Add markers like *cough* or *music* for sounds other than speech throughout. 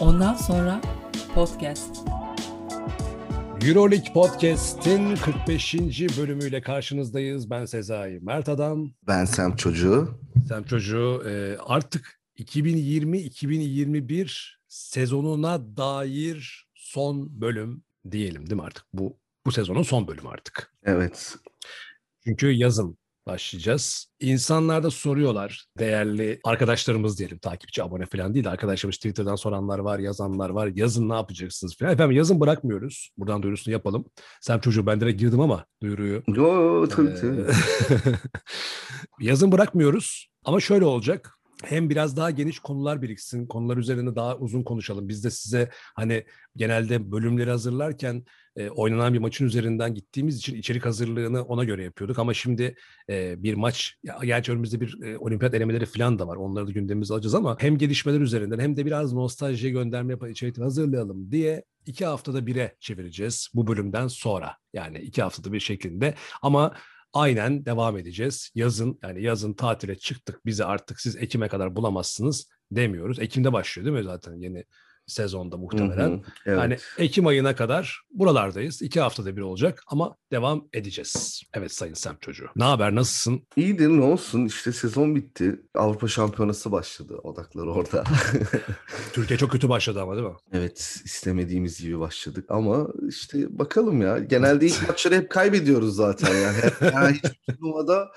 Ondan sonra podcast. Euroleague Podcast'in 45. bölümüyle karşınızdayız. Ben Sezai Mert Adam. Ben Sem Çocuğu. Sem Çocuğu e, artık 2020-2021 sezonuna dair son bölüm diyelim değil mi artık? Bu bu sezonun son bölümü artık. Evet. Çünkü yazın başlayacağız. İnsanlar da soruyorlar. Değerli arkadaşlarımız diyelim. Takipçi, abone falan değil de arkadaşlarımız Twitter'dan soranlar var, yazanlar var. Yazın ne yapacaksınız falan. Efendim yazın bırakmıyoruz. Buradan duyurusunu yapalım. Sen çocuğu ben direkt girdim ama duyuruyu. Yo tabii tabii. *laughs* yazın bırakmıyoruz. Ama şöyle olacak hem biraz daha geniş konular biriksin, konular üzerine daha uzun konuşalım. Biz de size hani genelde bölümleri hazırlarken e, oynanan bir maçın üzerinden gittiğimiz için içerik hazırlığını ona göre yapıyorduk. Ama şimdi e, bir maç, ya, gerçi önümüzde bir e, olimpiyat elemeleri falan da var. Onları da gündemimize alacağız ama hem gelişmeler üzerinden hem de biraz nostaljiye gönderme yapan içerikleri hazırlayalım diye iki haftada bire çevireceğiz bu bölümden sonra. Yani iki haftada bir şeklinde ama aynen devam edeceğiz. Yazın yani yazın tatile çıktık bizi artık siz Ekim'e kadar bulamazsınız demiyoruz. Ekim'de başlıyor değil mi zaten yeni sezonda muhtemelen. Hı hı, evet. Yani Ekim ayına kadar buralardayız. İki haftada bir olacak ama devam edeceğiz. Evet Sayın Sem çocuğu. Ne haber nasılsın? İyidir ne olsun işte sezon bitti. Avrupa Şampiyonası başladı odakları orada. *laughs* Türkiye çok kötü başladı ama değil mi? Evet istemediğimiz gibi başladık ama işte bakalım ya. Genelde ilk maçları hep kaybediyoruz zaten yani. *laughs* Yani hiçbir turnuvada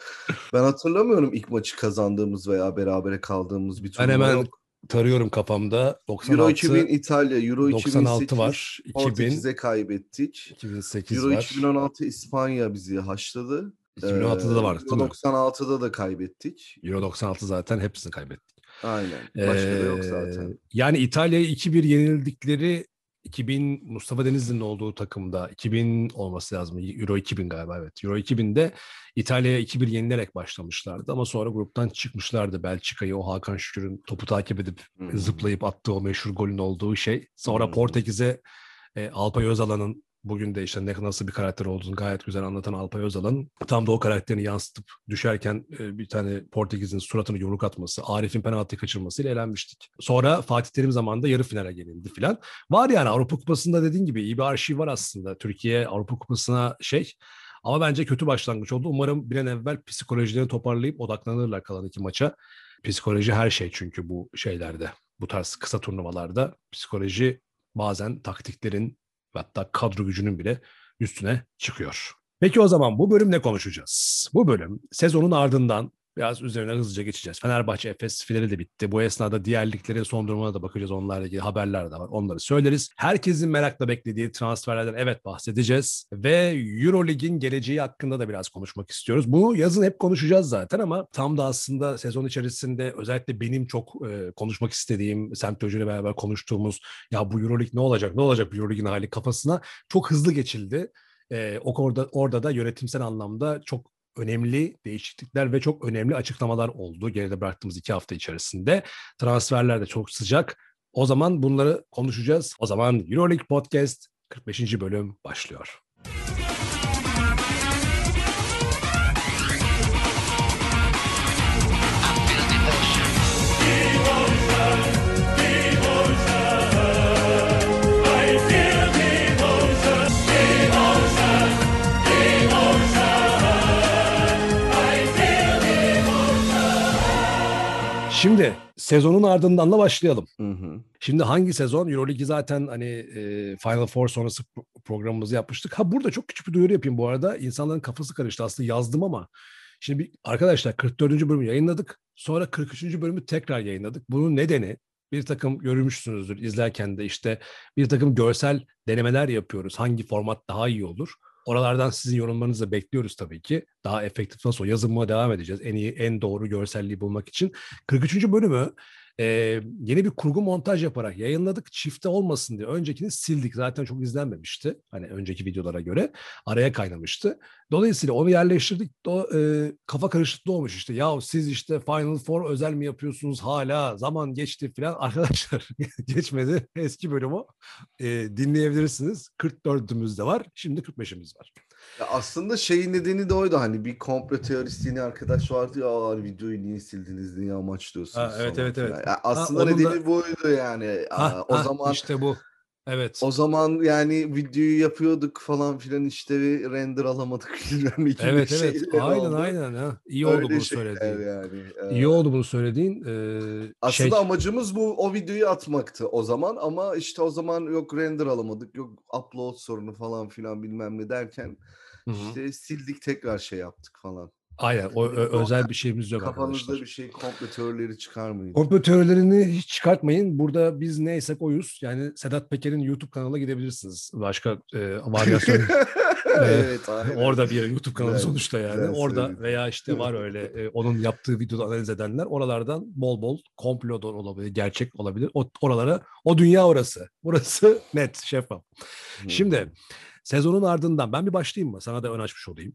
ben hatırlamıyorum ilk maçı kazandığımız veya berabere kaldığımız bir turnuva ben hemen yok tarıyorum kafamda. 96, Euro 2000 İtalya, Euro 96 2008 var. 2000, Portekiz'e kaybettik. 2008 Euro var. 2016 İspanya bizi haşladı. 2016'da da var Euro 96'da da kaybettik. Euro 96 zaten hepsini kaybettik. Aynen. Başka ee, da yok zaten. Yani İtalya'ya 2-1 yenildikleri 2000 Mustafa Denizli'nin olduğu takımda 2000 olması lazım. Euro 2000 galiba evet. Euro 2000'de İtalya'ya 2-1 yenilerek başlamışlardı ama sonra gruptan çıkmışlardı. Belçika'yı o Hakan Şükür'ün topu takip edip hmm. zıplayıp attığı o meşhur golün olduğu şey. Sonra hmm. Portekiz'e e, Alpay Özala'nın bugün de işte ne nasıl bir karakter olduğunu gayet güzel anlatan Alpay Özal'ın tam da o karakterini yansıtıp düşerken e, bir tane Portekiz'in suratını yumruk atması, Arif'in penaltı kaçırmasıyla elenmiştik. Sonra Fatih Terim zamanında yarı finale gelindi filan. Var yani Avrupa Kupası'nda dediğin gibi iyi bir arşiv var aslında. Türkiye Avrupa Kupası'na şey ama bence kötü başlangıç oldu. Umarım bir an evvel psikolojilerini toparlayıp odaklanırlar kalan iki maça. Psikoloji her şey çünkü bu şeylerde. Bu tarz kısa turnuvalarda psikoloji bazen taktiklerin hatta kadro gücünün bile üstüne çıkıyor. Peki o zaman bu bölüm ne konuşacağız? Bu bölüm sezonun ardından Biraz üzerine hızlıca geçeceğiz. Fenerbahçe Efes finali de bitti. Bu esnada diğer liglerin son durumuna da bakacağız. Onlarla ilgili haberler de var. Onları söyleriz. Herkesin merakla beklediği transferlerden evet bahsedeceğiz. Ve Eurolig'in geleceği hakkında da biraz konuşmak istiyoruz. Bunu yazın hep konuşacağız zaten ama tam da aslında sezon içerisinde özellikle benim çok e, konuşmak istediğim, Semt Hoca'yla beraber konuştuğumuz ya bu Eurolig ne olacak, ne olacak bu Eurolig'in hali kafasına çok hızlı geçildi. E, orada, orada da yönetimsel anlamda çok önemli değişiklikler ve çok önemli açıklamalar oldu geride bıraktığımız iki hafta içerisinde. Transferler de çok sıcak. O zaman bunları konuşacağız. O zaman Euroleague Podcast 45. bölüm başlıyor. Şimdi sezonun ardından da başlayalım. Hı hı. Şimdi hangi sezon? Euroleague'i zaten hani e, Final Four sonrası programımızı yapmıştık. Ha burada çok küçük bir duyuru yapayım bu arada. İnsanların kafası karıştı aslında yazdım ama. Şimdi bir, arkadaşlar 44. bölümü yayınladık. Sonra 43. bölümü tekrar yayınladık. Bunun nedeni bir takım görmüşsünüzdür izlerken de işte bir takım görsel denemeler yapıyoruz. Hangi format daha iyi olur? Oralardan sizin yorumlarınızı da bekliyoruz tabii ki. Daha efektif nasıl yazılmaya devam edeceğiz. En iyi, en doğru görselliği bulmak için. 43. bölümü e, yeni bir kurgu montaj yaparak yayınladık. Çifte olmasın diye. Öncekini sildik. Zaten çok izlenmemişti. Hani önceki videolara göre. Araya kaynamıştı. Dolayısıyla onu yerleştirdik. O, e, kafa karışıklığı olmuş işte. Ya siz işte Final Four özel mi yapıyorsunuz hala? Zaman geçti falan. *laughs* Arkadaşlar geçmedi. Eski bölümü e, dinleyebilirsiniz. 44'ümüzde var. Şimdi 45'imiz var. Ya aslında şeyin nedeni de oydu hani bir komplo teorist yeni arkadaş vardı ya "Aa, videoyu niye sildiniz niye amaçlıyorsunuz Ha, evet, evet, evet. filan. Ya aslında Ha, nedeni da- buydu yani. Ha, Aa, o ha, zaman işte bu. Evet. o zaman yani videoyu yapıyorduk falan filan işte bir render alamadık *laughs* bilmem gibi Evet evet. Aynen oldu. aynen ha. İyi Öyle oldu bunu söylediğin. yani. Ee, İyi oldu bunu söylediğin. Ee, Aslında şey, amacımız bu o videoyu atmaktı o zaman ama işte o zaman yok render alamadık yok upload sorunu falan filan bilmem ne derken Hı hı. işte sildik tekrar şey yaptık falan. Aynen. O, ö- özel bir şeyimiz yok Kafanızda arkadaşlar. bir şey komplo teorileri çıkarmayın. Komplo teorilerini hiç çıkartmayın. Burada biz neysek oyuz. Yani Sedat Peker'in YouTube kanalına gidebilirsiniz. Başka e, varyasyon. *laughs* evet aynen. Orada bir YouTube kanalı Güzel, sonuçta yani. Orada söyledin. veya işte var öyle e, onun yaptığı videoda analiz edenler. Oralardan bol bol komplo da olabilir, gerçek olabilir. O, oralara, o dünya orası. Burası net, şeffaf. Hı, Şimdi sezonun ardından ben bir başlayayım mı? Sana da ön açmış olayım.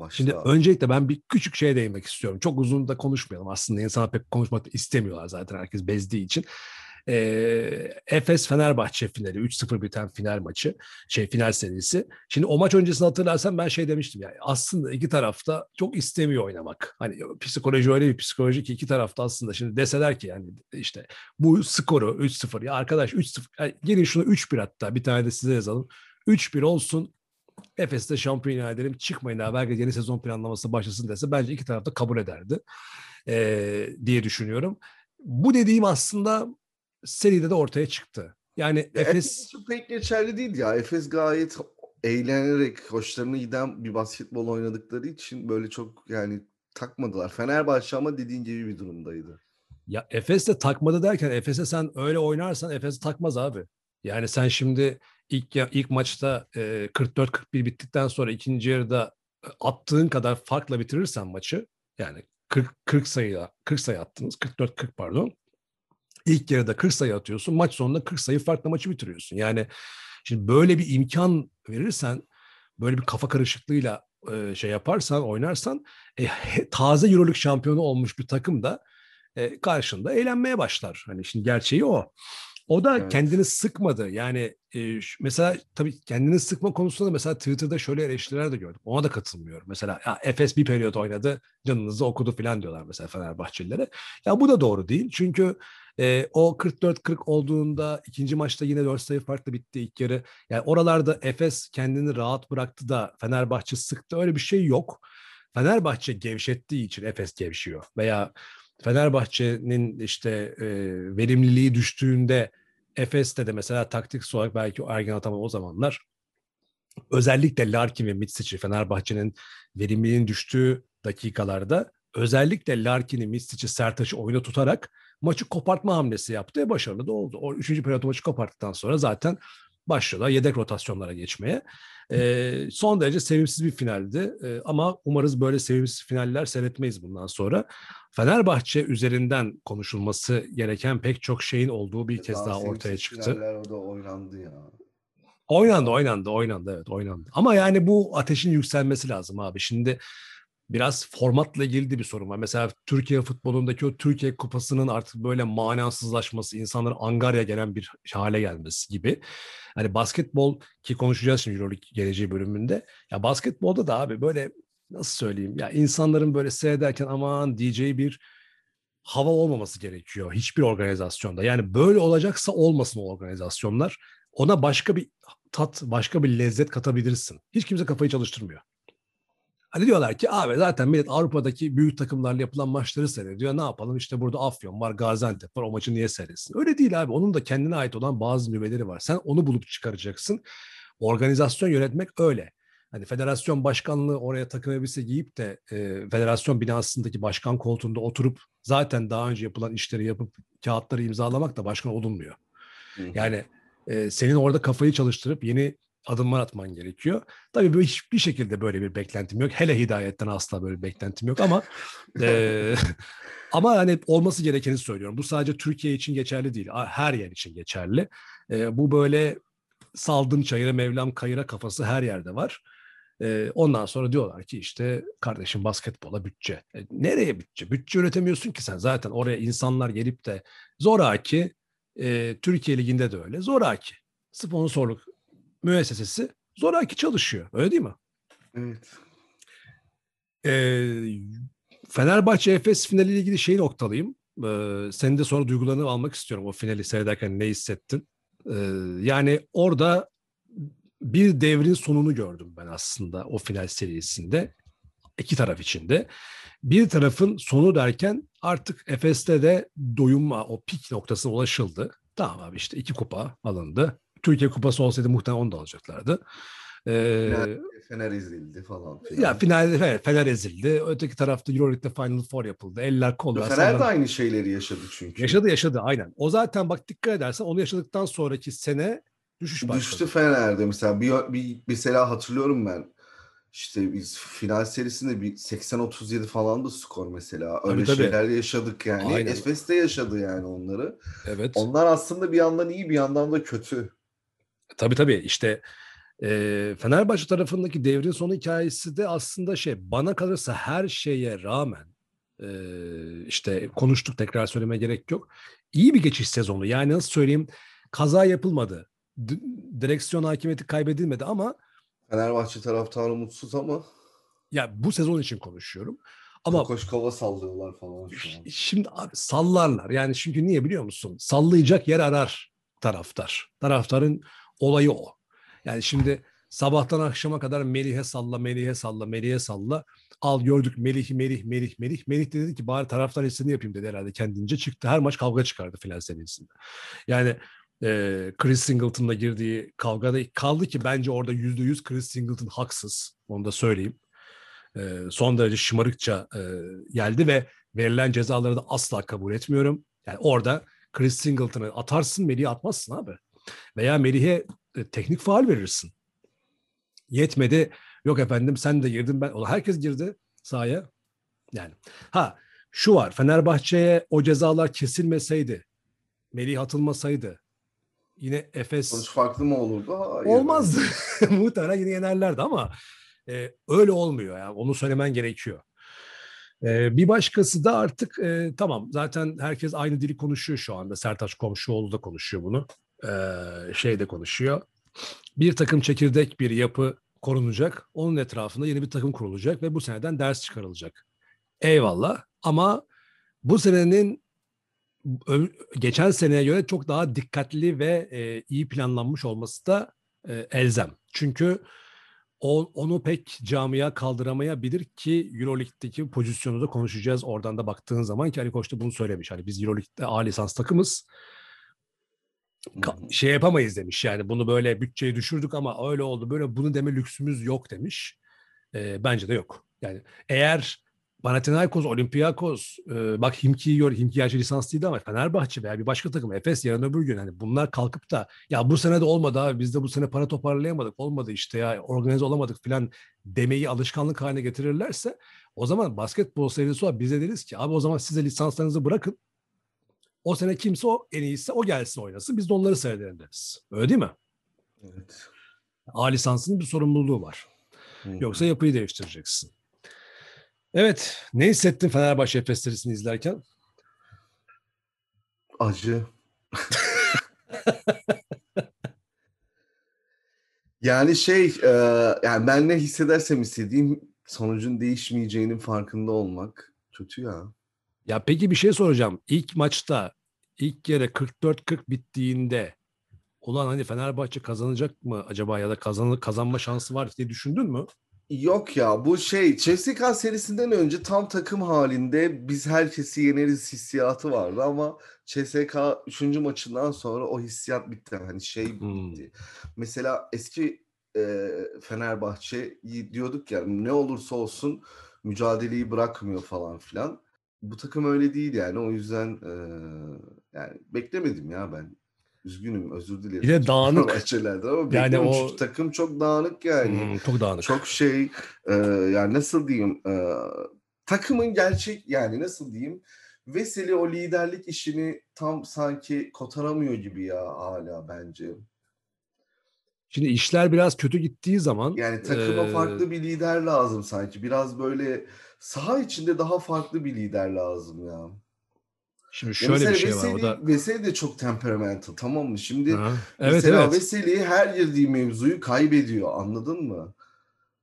Başla Şimdi öncelikle ben bir küçük şeye değinmek istiyorum. Çok uzun da konuşmayalım. Aslında insanlar pek konuşmak da istemiyorlar zaten herkes bezdiği için. Ee, Efes Fenerbahçe finali 3-0 biten final maçı şey final serisi. Şimdi o maç öncesini hatırlarsan ben şey demiştim yani aslında iki tarafta çok istemiyor oynamak. Hani psikoloji öyle bir psikoloji ki iki tarafta aslında şimdi deseler ki yani işte bu skoru 3-0 ya arkadaş 3-0 yani gelin şunu 3-1 hatta bir tane de size yazalım. 3-1 olsun Efes'te şampiyon ilan edelim çıkmayın abi herkes yeni sezon planlaması başlasın dese bence iki taraf da kabul ederdi ee, diye düşünüyorum. Bu dediğim aslında seride de ortaya çıktı. Yani Ya Efes Efes pek geçerli değil ya. Efes gayet eğlenerek hoşlarına giden bir basketbol oynadıkları için böyle çok yani takmadılar. Fenerbahçe ama dediğin gibi bir durumdaydı. ya Efes de takmadı derken Efes'e sen öyle oynarsan Efes takmaz abi. Yani sen şimdi ilk ilk maçta e, 44-41 bittikten sonra ikinci yarıda e, attığın kadar farkla bitirirsen maçı yani 40 40 sayı 40 sayı attınız 44 40 pardon. İlk yarıda 40 sayı atıyorsun. Maç sonunda 40 sayı farkla maçı bitiriyorsun. Yani şimdi böyle bir imkan verirsen böyle bir kafa karışıklığıyla e, şey yaparsan oynarsan e, taze Euroleague şampiyonu olmuş bir takım da e, karşında eğlenmeye başlar. Hani şimdi gerçeği o. O da Evet. kendini sıkmadı. Yani e, mesela tabii kendini sıkma konusunda da mesela Twitter'da şöyle eleştiriler de gördüm. Ona da katılmıyorum. Mesela ya Efes bir periyot oynadı, canınızı okudu falan diyorlar mesela Fenerbahçelilere. Ya bu da doğru değil. Çünkü e, o 44-40 olduğunda ikinci maçta yine 4 sayı farklı bitti ilk yarı. Yani oralarda Efes kendini rahat bıraktı da Fenerbahçe sıktı. Öyle bir şey yok. Fenerbahçe gevşettiği için Efes gevşiyor. Veya Fenerbahçe'nin işte e, verimliliği düştüğünde Efes'te de mesela taktik olarak belki Ergen Ataman o zamanlar özellikle Larkin ve Mitsic'i Fenerbahçe'nin verimliliğinin düştüğü dakikalarda özellikle Larkin'i, Mitsic'i, Sertaç'ı oyuna tutarak maçı kopartma hamlesi yaptı ve başarılı da oldu. O üçüncü periyot maçı koparttıktan sonra zaten başlıyorlar yedek rotasyonlara geçmeye. Ee, son derece sevimsiz bir finaldi Ee, ama umarız böyle sevimsiz finaller seyretmeyiz bundan sonra. Fenerbahçe üzerinden konuşulması gereken pek çok şeyin olduğu bir kez daha ortaya sevimsiz çıktı. finaller o da oynandı ya. Oynandı, oynandı, oynandı. Evet, oynandı. Ama yani bu ateşin yükselmesi lazım abi. Şimdi biraz formatla ilgili bir sorun var. Mesela Türkiye futbolundaki o Türkiye Kupası'nın artık böyle manasızlaşması, insanların angarya gelen bir hale gelmesi gibi. Hani basketbol ki konuşacağız şimdi Euroleague geleceği bölümünde. Ya basketbolda da abi böyle nasıl söyleyeyim ya insanların böyle seyrederken aman diyeceği bir hava olmaması gerekiyor hiçbir organizasyonda. Yani böyle olacaksa olmasın o organizasyonlar. Ona başka bir tat, başka bir lezzet katabilirsin. Hiç kimse kafayı çalıştırmıyor. Hani diyorlar ki abi zaten millet Avrupa'daki büyük takımlarla yapılan maçları seyrediyor. Ne yapalım işte burada Afyon var, Gaziantep var o maçı niye seyretsin? Öyle değil abi. Onun da kendine ait olan bazı nüveleri var. Sen onu bulup çıkaracaksın. Organizasyon yönetmek öyle. Hani federasyon başkanlığı oraya takım elbise giyip de e, federasyon binasındaki başkan koltuğunda oturup zaten daha önce yapılan işleri yapıp kağıtları imzalamak da başkan olunmuyor. Hı. Yani e, senin orada kafayı çalıştırıp yeni adımlar atman gerekiyor. Tabii böyle hiçbir şekilde böyle bir beklentim yok. Hele hidayetten asla böyle bir beklentim yok ama *laughs* e, *laughs* ama hani olması gerekeni söylüyorum. Bu sadece Türkiye için geçerli değil. Her yer için geçerli. E, bu böyle saldım çayıra Mevlam kayıra kafası her yerde var. E, ondan sonra diyorlar ki işte kardeşim basketbola bütçe. E, nereye bütçe? Bütçe üretemiyorsun ki sen. Zaten oraya insanlar gelip de zoraki e, Türkiye Ligi'nde de öyle. Zoraki. Sponsorluk müessesesi zoraki çalışıyor. Öyle değil mi? Evet. E, Fenerbahçe Efes finaliyle ilgili şeyi noktalayayım. Ee, senin de sonra duygularını almak istiyorum o finali seyrederken ne hissettin? Ee, yani orada bir devrin sonunu gördüm ben aslında o final serisinde. iki taraf içinde. Bir tarafın sonu derken artık Efes'te de doyumma o pik noktasına ulaşıldı. Tamam abi işte iki kupa alındı. Türkiye kupası olsaydı muhtemelen onu da alacaklardı. Ee, Fener ezildi falan. Filan. Ya finalde evet, Fener ezildi. Öteki tarafta Euroleague'de Final Four yapıldı. Eller kollar. Fener sallan... de aynı şeyleri yaşadı çünkü. Yaşadı yaşadı aynen. O zaten bak dikkat edersen onu yaşadıktan sonraki sene düşüş başladı. Düştü Fener'de mesela. Bir, bir, mesela hatırlıyorum ben. İşte biz final serisinde bir 80-37 falan da skor mesela. Öyle tabii, şeyler tabii. yaşadık yani. Efes de yaşadı yani onları. Evet. Onlar aslında bir yandan iyi bir yandan da kötü. Tabii tabii işte e, Fenerbahçe tarafındaki devrin sonu hikayesi de aslında şey bana kalırsa her şeye rağmen e, işte konuştuk tekrar söyleme gerek yok. İyi bir geçiş sezonu yani nasıl söyleyeyim kaza yapılmadı. D- direksiyon hakimiyeti kaybedilmedi ama Fenerbahçe taraftarı mutsuz ama ya bu sezon için konuşuyorum. Ama koş kova sallıyorlar falan şu an. Şimdi abi sallarlar. Yani çünkü niye biliyor musun? Sallayacak yer arar taraftar. Taraftarın olayı o. Yani şimdi sabahtan akşama kadar Melih'e salla, Melih'e salla, Melih'e salla. Al gördük Melih, Melih, Melih, Melih. Melih de dedi ki bari taraftar hissini yapayım dedi herhalde kendince. Çıktı her maç kavga çıkardı filan senesinde. Yani e, Chris Singleton'la girdiği kavgada kaldı ki bence orada yüzde yüz Chris Singleton haksız. Onu da söyleyeyim. E, son derece şımarıkça e, geldi ve verilen cezaları da asla kabul etmiyorum. Yani orada Chris Singleton'ı atarsın, Melih'i atmazsın abi. Veya Melih'e e, teknik faal verirsin. Yetmedi. Yok efendim sen de girdin ben. Herkes girdi sahaya. Yani ha şu var Fenerbahçe'ye o cezalar kesilmeseydi Melih atılmasaydı yine Efes Sonuç farklı mı olurdu? Hayır. Olmazdı. *laughs* Muhtemelen yine yenerlerdi ama e, öyle olmuyor. Yani. Onu söylemen gerekiyor. E, bir başkası da artık e, tamam zaten herkes aynı dili konuşuyor şu anda. Sertaç Komşuoğlu da konuşuyor bunu e, şeyde konuşuyor. Bir takım çekirdek bir yapı korunacak. Onun etrafında yeni bir takım kurulacak ve bu seneden ders çıkarılacak. Eyvallah ama bu senenin geçen seneye göre çok daha dikkatli ve e, iyi planlanmış olması da e, elzem. Çünkü o, onu pek camia kaldıramayabilir ki Euroleague'deki pozisyonu da konuşacağız. Oradan da baktığın zaman ki Ali Koç da bunu söylemiş. Hani biz Euroleague'de A lisans takımız şey yapamayız demiş yani bunu böyle bütçeyi düşürdük ama öyle oldu böyle bunu deme lüksümüz yok demiş. E, bence de yok. Yani eğer Panathinaikos, Olympiakos, e, bak Himki yiyor, Himki gerçi lisans değildi ama Fenerbahçe veya bir başka takım, Efes yarın öbür gün hani bunlar kalkıp da ya bu sene de olmadı abi biz de bu sene para toparlayamadık, olmadı işte ya organize olamadık filan demeyi alışkanlık haline getirirlerse o zaman basketbol serisi var bize deriz ki abi o zaman size lisanslarınızı bırakın o sene kimse o en iyisi o gelsin oynasın. Biz de onları seyredelim deriz. Öyle değil mi? Evet. A lisansının bir sorumluluğu var. Hı. Yoksa yapıyı değiştireceksin. Evet. Ne hissettin Fenerbahçe Efes serisini izlerken? Acı. *laughs* yani şey e, yani ben ne hissedersem istediğim sonucun değişmeyeceğinin farkında olmak kötü ya. Ya peki bir şey soracağım. İlk maçta ilk yere 44-40 bittiğinde ulan hani Fenerbahçe kazanacak mı acaba ya da kazan kazanma şansı var diye düşündün mü? Yok ya bu şey CSK serisinden önce tam takım halinde biz herkesi yeneriz hissiyatı vardı ama CSK 3. maçından sonra o hissiyat bitti. Hani şey hmm. bitti. Hmm. Mesela eski e, Fenerbahçe diyorduk ya ne olursa olsun mücadeleyi bırakmıyor falan filan bu takım öyle değil yani. O yüzden e, yani beklemedim ya ben. Üzgünüm, özür dilerim. Bir de *laughs* dağınık. ama yani o takım çok dağınık yani. Hmm, çok dağınık. Çok şey e, yani nasıl diyeyim e, takımın gerçek yani nasıl diyeyim Veseli o liderlik işini tam sanki kotaramıyor gibi ya hala bence. Şimdi işler biraz kötü gittiği zaman Yani takıma e, farklı bir lider lazım sanki. Biraz böyle saha içinde daha farklı bir lider lazım ya. şimdi Ya şöyle bir şey mesela var. O Veseli, da Veseli de çok temperamental tamam mı? Şimdi Ha, evet mesela evet. Veseli her girdiği mevzuyu kaybediyor anladın mı?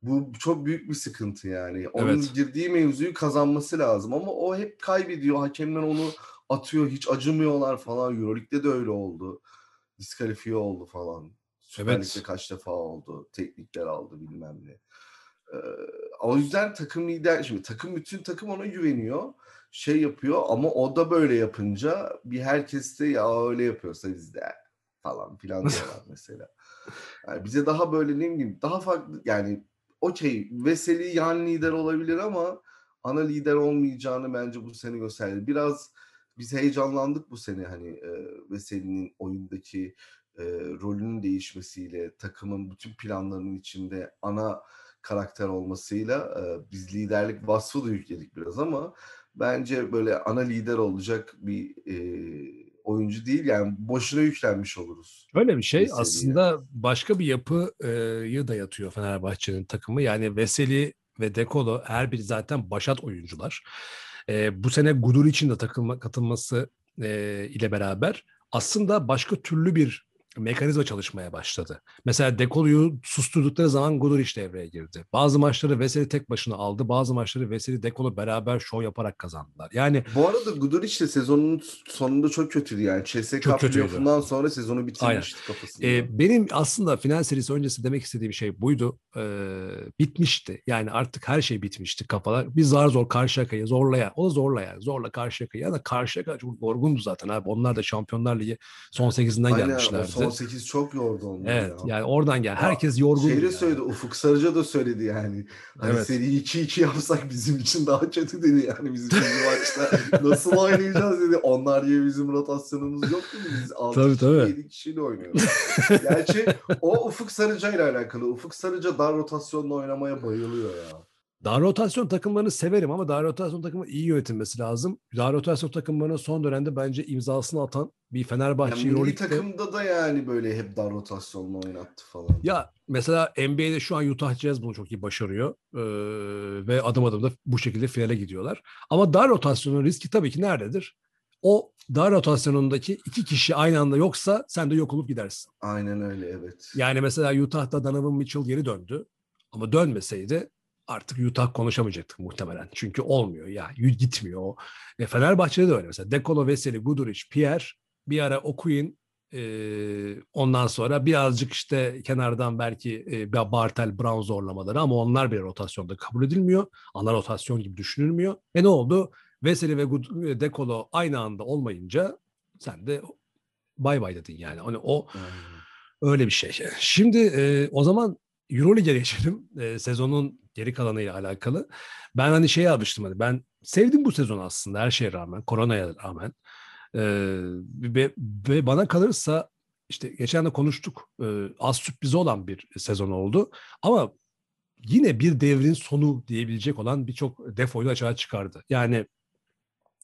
Bu çok büyük bir sıkıntı yani. Onun Evet. girdiği mevzuyu kazanması lazım ama o hep kaybediyor. Hakemler onu atıyor hiç acımıyorlar falan. Euroleague'de de öyle oldu. Diskalifiye oldu falan. Süper Evet. Lig'de kaç defa oldu. Teknikler aldı bilmem ne. Ee, o yüzden takım lider şimdi takım bütün takım ona güveniyor. Şey yapıyor ama o da böyle yapınca bir herkes de ya öyle yapıyorsa biz de falan filan *laughs* diyorlar mesela. Yani bize daha böyle ne bileyim daha farklı yani okey Veseli yan lider olabilir ama ana lider olmayacağını bence bu sene gösterdi. Biraz biz heyecanlandık bu sene hani e, Veseli'nin oyundaki e, rolünün değişmesiyle takımın bütün planlarının içinde ana karakter olmasıyla e, biz liderlik vasfı da yükledik biraz ama bence böyle ana lider olacak bir e, oyuncu değil yani boşuna yüklenmiş oluruz. Öyle bir şey Veseli'ye. aslında başka bir yapıyı dayatıyor Fenerbahçe'nin takımı. Yani Veseli ve Dekolo her biri zaten başat oyuncular. E, bu sene Gudur için de takılma, katılması e, ile beraber aslında başka türlü bir mekanizma çalışmaya başladı. Mesela Dekolo'yu susturdukları zaman Guduric devreye girdi. Bazı maçları Veseli tek başına aldı. Bazı maçları Veseli Dekolo beraber şov yaparak kazandılar. Yani Bu arada Guduric de sezonun sonunda çok kötüydü yani. CSK playoff'undan sonra sezonu bitirmişti kafasında. Ee, benim aslında final serisi öncesi demek istediğim şey buydu. Ee, bitmişti. Yani artık her şey bitmişti kafalar. Biz zar zor Karşıyaka'yı zorlaya. O da zorla yani. Zorla Karşıyaka'yı. Ya da Karşıyaka çok yorgundu zaten abi. Onlar da Şampiyonlar Ligi son 8'inden Aynen, o gelmişlerdi. Son 8 çok yordu onları Evet ya. yani oradan gel. Herkes yorgun. Şey de söyledi, Ufuk Sarıca da söyledi yani. Hani Evet. seriyi 2-2 yapsak bizim için daha kötü dedi yani bizim için bu maçta. *laughs* Nasıl oynayacağız dedi. Onlar diye bizim rotasyonumuz yok dedi. Biz 6 Tabii, kişi, tabii. 7 kişiyle oynuyoruz. Gerçi o Ufuk Sarıca ile alakalı. Ufuk Sarıca dar rotasyonla oynamaya bayılıyor ya. Dar rotasyon takımlarını severim ama dar rotasyon takımı iyi yönetilmesi lazım. Dar rotasyon takımlarına son dönemde bence imzasını atan bir Fenerbahçe Yani milli takımda da yani böyle hep dar rotasyonla oynattı falan. Ya mesela NBA'de şu an Utah Jazz bunu çok iyi başarıyor Ee, ve adım adım da bu şekilde finale gidiyorlar. Ama dar rotasyonun riski tabii ki nerededir? O dar rotasyonundaki iki kişi aynı anda yoksa sen de yok olup gidersin. Aynen öyle evet. Yani mesela Utah'ta Donovan Mitchell geri döndü ama dönmeseydi artık Utah konuşamayacaktık muhtemelen. Çünkü olmuyor ya gitmiyor. E, Fenerbahçe'de de öyle mesela Dekolo, Veseli, Guduric, Pierre bir ara Okuyun e, ondan sonra birazcık işte kenardan belki e, Bartel, Brown zorlamaları ama onlar bir rotasyonda kabul edilmiyor. Ana rotasyon gibi düşünülmüyor. E ne oldu? Veseli ve e, Dekolo aynı anda olmayınca sen de bay bay dedin yani. Hani o Aynen. Öyle bir şey. Şimdi e, o zaman Euroleague'e geçelim. E, sezonun geri kalanıyla alakalı. Ben hani şeye almıştım hani ben sevdim bu sezon aslında her şeye rağmen, koronaya rağmen. E, ve, ve bana kalırsa işte geçen de konuştuk. E, az sürprizi olan bir sezon oldu. Ama yine bir devrin sonu diyebilecek olan birçok defoyu açığa çıkardı. Yani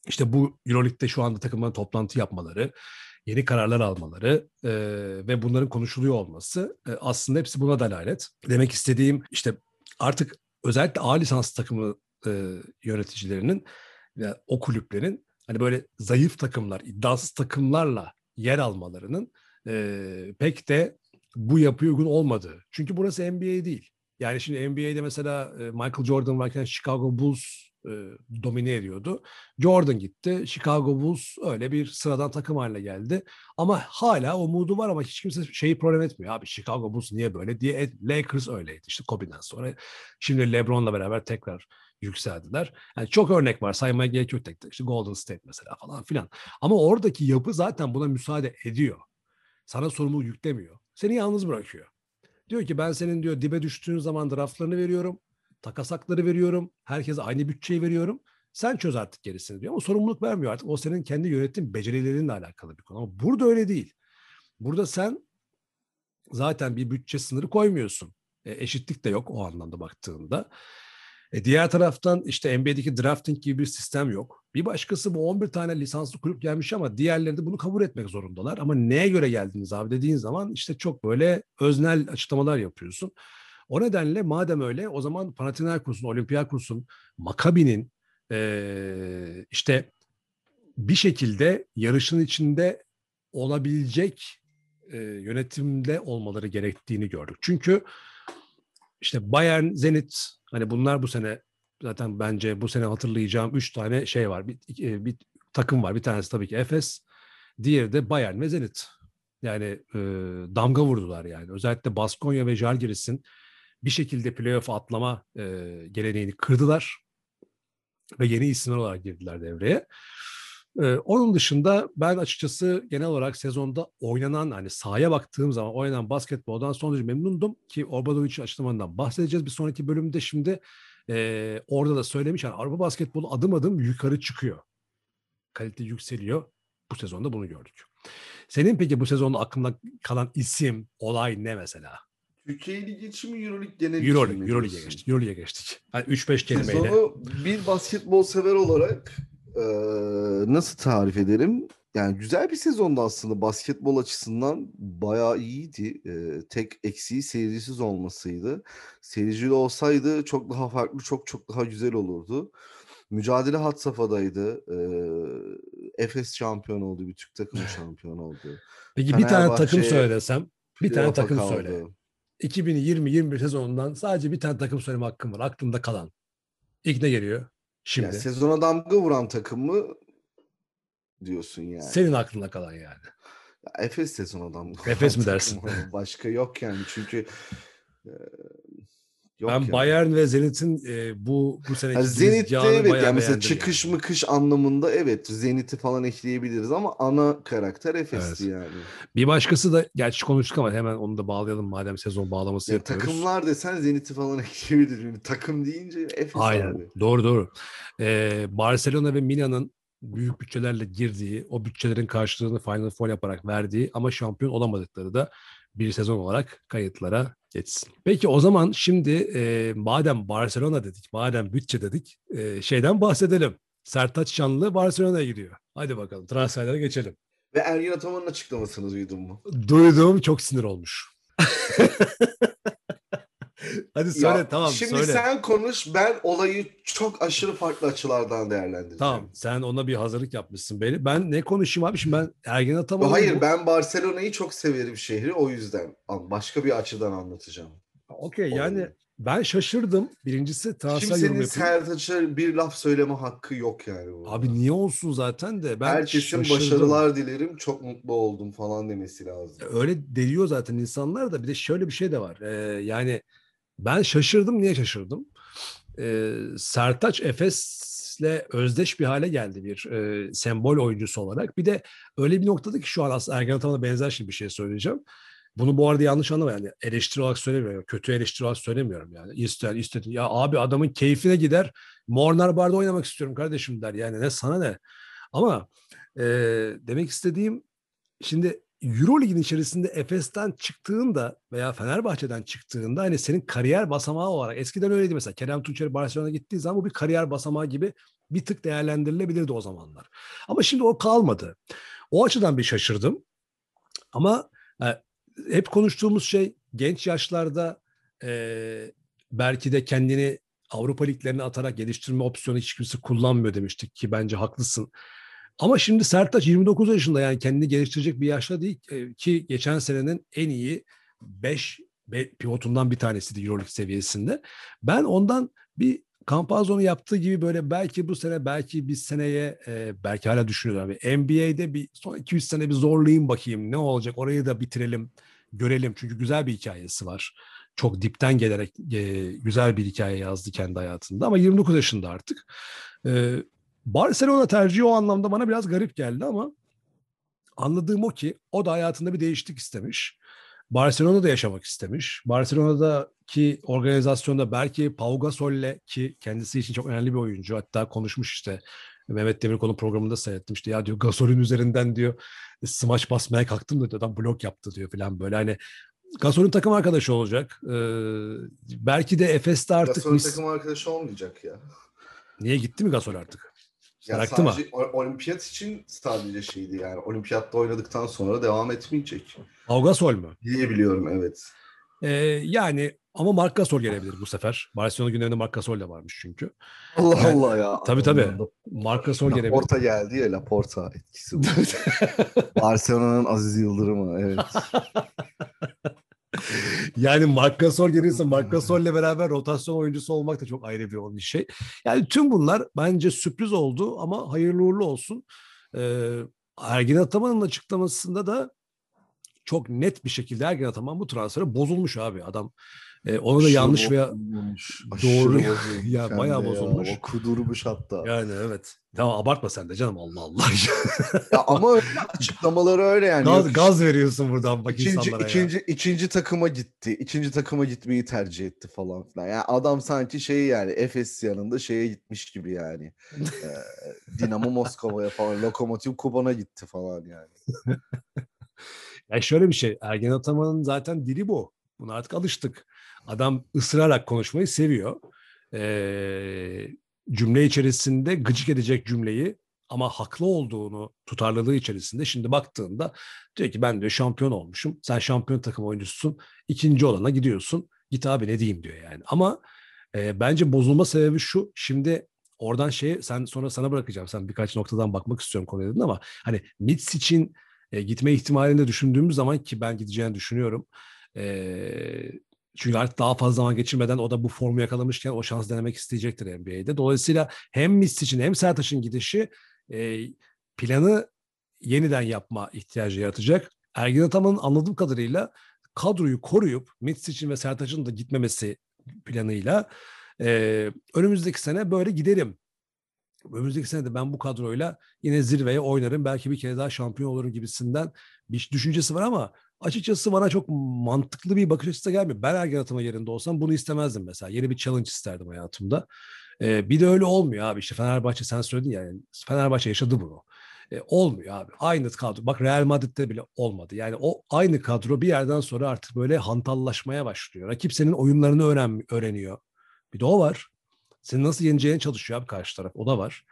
işte bu Euroleague'de şu anda takımların toplantı yapmaları, yeni kararlar almaları e, ve bunların konuşuluyor olması e, aslında hepsi buna dalalet. Demek istediğim işte artık özellikle A lisans takımı e, yöneticilerinin ve o kulüplerin hani böyle zayıf takımlar, iddiasız takımlarla yer almalarının e, pek de bu yapıya uygun olmadığı. Çünkü burası NBA değil. Yani şimdi NBA'de mesela e, Michael Jordan varken Chicago Bulls e, domine ediyordu. Jordan gitti. Chicago Bulls öyle bir sıradan takım haline geldi. Ama hala umudu var ama hiç kimse şeyi problem etmiyor. Abi Chicago Bulls niye böyle diye. Lakers öyleydi işte Kobe'den sonra. Şimdi LeBron'la beraber tekrar yükseldiler. Yani çok örnek var saymaya gerek yok tek tek. İşte Golden State mesela falan filan. Ama oradaki yapı zaten buna müsaade ediyor. Sana sorumluluk yüklemiyor. Seni yalnız bırakıyor. Diyor ki ben senin diyor dibe düştüğün zaman draftlarını veriyorum. Takas hakları veriyorum. Herkese aynı bütçeyi veriyorum. Sen çöz artık gerisini diyor ama sorumluluk vermiyor artık. O senin kendi yönetim becerilerinle alakalı bir konu. Ama burada öyle değil. Burada sen zaten bir bütçe sınırı koymuyorsun. E, eşitlik de yok o anlamda baktığında. E diğer taraftan işte NBA'deki drafting gibi bir sistem yok. Bir başkası bu 11 tane lisanslı kulüp gelmiş ama diğerleri de bunu kabul etmek zorundalar. Ama neye göre geldiniz abi dediğin zaman işte çok böyle öznel açıklamalar yapıyorsun. O nedenle madem öyle o zaman Panathinaikos'un, Olympiakos'un, Makabi'nin ee, işte bir şekilde yarışın içinde olabilecek e, yönetimde olmaları gerektiğini gördük. Çünkü işte Bayern, Zenit hani bunlar bu sene zaten bence bu sene hatırlayacağım üç tane şey var. Bir, bir, takım var. Bir tanesi tabii ki Efes. Diğeri de Bayern ve Zenit. Yani e, damga vurdular yani. Özellikle Baskonya ve Žalgiris'in bir şekilde playoff atlama e, geleneğini kırdılar ve yeni isimler olarak girdiler devreye. Ee, onun dışında ben açıkçası genel olarak sezonda oynanan hani sahaya baktığım zaman oynanan basketboldan son derece memnundum ki Obradovic açıklamandan bahsedeceğiz bir sonraki bölümde şimdi e, orada da söylemiş yani Avrupa basketbolu adım adım yukarı çıkıyor. Kalite yükseliyor. Bu sezonda bunu gördük. Senin peki bu sezonda aklında kalan isim, olay ne mesela? Türkiye Ligi için mi Euroleague genel Euroleague, için mi? Euroleague'e geçtik. Euroleague'e geçtik. Yani 3-5 kelimeyle. Sezonu bir basketbol sever olarak e, nasıl tarif ederim? Yani güzel bir sezondu aslında basketbol açısından bayağı iyiydi. E, tek eksiği seyircisiz olmasıydı. Seyircili olsaydı çok daha farklı, çok çok daha güzel olurdu. Mücadele had safhadaydı. E, Efes şampiyon oldu, bir Türk takımı *laughs* şampiyon oldu. Peki bir tane takım Fenerbahçe söylesem, bir tane takım kaldı. söyle. 2020-21 sezonundan sadece bir tane takım söyleme hakkım var. Aklımda kalan. İlk ne geliyor? Şimdi. Yani sezona damga vuran takımı diyorsun yani. Senin aklında kalan yani. Ya Efes sezon adam. Efes mi dersin? Başka yok yani çünkü e, yok ben yani. Bayern ve Zenit'in e, bu bu seneki Yani Zenit'te evet yani mesela çıkış yani. mıkış anlamında evet Zenit'i falan ekleyebiliriz ama ana karakter Efes'ti yani. Bir başkası da gerçi konuştuk ama hemen onu da bağlayalım madem sezon bağlaması Yani yapıyoruz. takımlar desen Zenit'i falan *laughs* ekleyebiliriz. Yani takım deyince Efes Aynen. abi. Doğru doğru. Ee, Barcelona ve Milan'ın büyük bütçelerle girdiği, o bütçelerin karşılığını Final Four yaparak verdiği ama şampiyon olamadıkları da bir sezon olarak kayıtlara geçsin. Peki o zaman şimdi e, madem Barcelona dedik, madem bütçe dedik, e, şeyden bahsedelim. Sertaç Şanlı Barcelona'ya gidiyor. Hadi bakalım transferlere geçelim. Ve Ergin Ataman'ın açıklamasını duydun mu? Duyduğum çok sinir olmuş. *laughs* Hadi söyle Ya, tamam Şimdi söyle. sen konuş ben olayı çok aşırı farklı açılardan değerlendireceğim. Tamam sen ona bir hazırlık yapmışsın beni. Ben ne konuşayım abi şimdi ben Ergen Ataman'ın Hayır bu- ben Barcelona'yı çok severim şehri o yüzden. Başka bir açıdan anlatacağım. Okey yani ben şaşırdım. Birincisi transfer yorum Kimsenin yapayım. Sertaç'a bir laf söyleme hakkı yok yani. burada. Abi niye olsun zaten de ben Herkesin şaşırdım. başarılar dilerim çok mutlu oldum falan demesi lazım. Öyle deliyor zaten insanlar da bir de şöyle bir şey de var. Ee, yani ben şaşırdım. Niye şaşırdım? Ee, Sertaç Efes'le özdeş bir hale geldi bir e, sembol oyuncusu olarak. Bir de öyle bir noktada ki şu an aslında Ergen Ataman'a benzer şimdi bir şey söyleyeceğim. Bunu bu arada yanlış anlama yani eleştiri olarak söylemiyorum. Kötü eleştiri olarak söylemiyorum yani. İster istedi. Ya abi adamın keyfine gider. Mornar Bar'da oynamak istiyorum kardeşim der. Yani ne sana ne. Ama e, demek istediğim şimdi Eurolig'in içerisinde Efes'ten çıktığında veya Fenerbahçe'den çıktığında hani senin kariyer basamağı olarak eskiden öyleydi mesela Kerem Tunçeri Barcelona'ya gittiği zaman bu bir kariyer basamağı gibi bir tık değerlendirilebilirdi o zamanlar. Ama şimdi o kalmadı. O açıdan bir şaşırdım. Ama e, hep konuştuğumuz şey genç yaşlarda e, belki de kendini Avrupa liglerine atarak geliştirme opsiyonu hiç kimse kullanmıyor demiştik ki bence haklısın. Ama şimdi Sertaç 29 yaşında yani kendini geliştirecek bir yaşta değil e, ki geçen senenin en iyi 5 pivotundan bir tanesiydi Euroleague seviyesinde. Ben ondan bir Campazzo'nun yaptığı gibi böyle belki bu sene belki bir seneye e, belki hala düşünüyorlar. Abi. NBA'de bir son 2-3 sene bir zorlayayım bakayım ne olacak orayı da bitirelim görelim. Çünkü güzel bir hikayesi var. Çok dipten gelerek e, güzel bir hikaye yazdı kendi hayatında ama 29 yaşında artık. Barcelona tercihi o anlamda bana biraz garip geldi ama anladığım o ki o da hayatında bir değişiklik istemiş. Barcelona'da yaşamak istemiş. Barcelona'daki organizasyonda belki Pau Gasol'le ki kendisi için çok önemli bir oyuncu. Hatta konuşmuş işte Mehmet Demirkol'un programında seyrettim işte ya diyor Gasol'ün üzerinden diyor smaç basmaya kalktım da diyor adam blok yaptı diyor falan böyle hani Gasol'ün takım arkadaşı olacak. Ee, belki de Efes'te artık Gasol'ün mis... takım arkadaşı olmayacak ya. Niye gitti mi Gasol artık? Ya Bıraktı mı? olimpiyat için sadece şeydi yani. Olimpiyatta oynadıktan sonra devam etmeyecek. Pau mü? Diye biliyorum evet. Ee, yani ama Marc Gasol gelebilir bu sefer. Barcelona günlerinde Marc Gasol de varmış çünkü. Allah Evet. Allah ya. Tabii tabii. Marc Gasol gelebilir. Laporta geldi ya Laporta etkisi bu. *laughs* Barcelona'nın Aziz Yıldırım'ı evet. *laughs* *laughs* yani Marc Gasol gelirse Marc Gasol'le beraber rotasyon oyuncusu olmak da çok ayrı bir bir şey. Yani tüm bunlar bence sürpriz oldu ama hayırlı uğurlu olsun. Ee, Ergin Ataman'ın açıklamasında da çok net bir şekilde Ergin Ataman bu transfere bozulmuş abi. Adam e, onu da Aşırı yanlış veya doğru *laughs* ya. Ya, bayağı bozulmuş. O kudurmuş hatta. yani evet. Tamam abartma sen de canım Allah Allah. Ya ama öyle *laughs* açıklamaları öyle yani. gaz, gaz veriyorsun buradan bak İkinci, insanlara ya. ikinci, ikinci takıma gitti. İkinci takıma gitmeyi tercih etti falan filan. Yani adam sanki şey yani Efes yanında şeye gitmiş gibi yani. Dinamo Moskova'ya falan. Lokomotiv Kuban'a gitti falan yani. *laughs* Ya şöyle bir şey. Ergen Ataman'ın zaten dili bu. Buna artık alıştık. Adam ısırarak konuşmayı seviyor. Ee, cümle içerisinde gıcık edecek cümleyi ama haklı olduğunu tutarlılığı içerisinde şimdi baktığında diyor ki ben diyor şampiyon olmuşum. Sen şampiyon takım oyuncususun. İkinci olana gidiyorsun. Git abi ne diyeyim diyor yani. Ama e, bence bozulma sebebi şu. Şimdi oradan şey sen sonra sana bırakacağım. Sen birkaç noktadan bakmak istiyorum konuya dedin ama hani Mitz için e, gitme ihtimalini de düşündüğümüz zaman ki ben gideceğini düşünüyorum. E, çünkü artık daha fazla zaman geçirmeden o da bu formu yakalamışken o şans denemek isteyecektir NBA'de. Dolayısıyla hem Mitz için hem Sertaç'ın gidişi e, planı yeniden yapma ihtiyacı yaratacak. Ergin Ataman'ın anladığım kadarıyla kadroyu koruyup Mitsic'in ve Sertaç'ın da gitmemesi planıyla e, önümüzdeki sene böyle giderim. Önümüzdeki sene de ben bu kadroyla yine zirveye oynarım. Belki bir kere daha şampiyon olurum gibisinden bir düşüncesi var ama açıkçası bana çok mantıklı bir bakış açısı gelmiyor. Ben Ergen Ataman yerinde olsam bunu istemezdim mesela. Yeni bir challenge isterdim hayatımda. Ee, bir de öyle olmuyor abi. İşte Fenerbahçe sen söyledin ya. Yani Fenerbahçe yaşadı bunu. E, olmuyor abi. Aynı kadro. Bak Real Madrid'de bile olmadı. Yani o aynı kadro bir yerden sonra artık böyle hantallaşmaya başlıyor. Rakip senin oyunlarını öğren, öğreniyor. Bir de o var. Seni nasıl yeneceğini çalışıyor abi karşı taraf. O da var.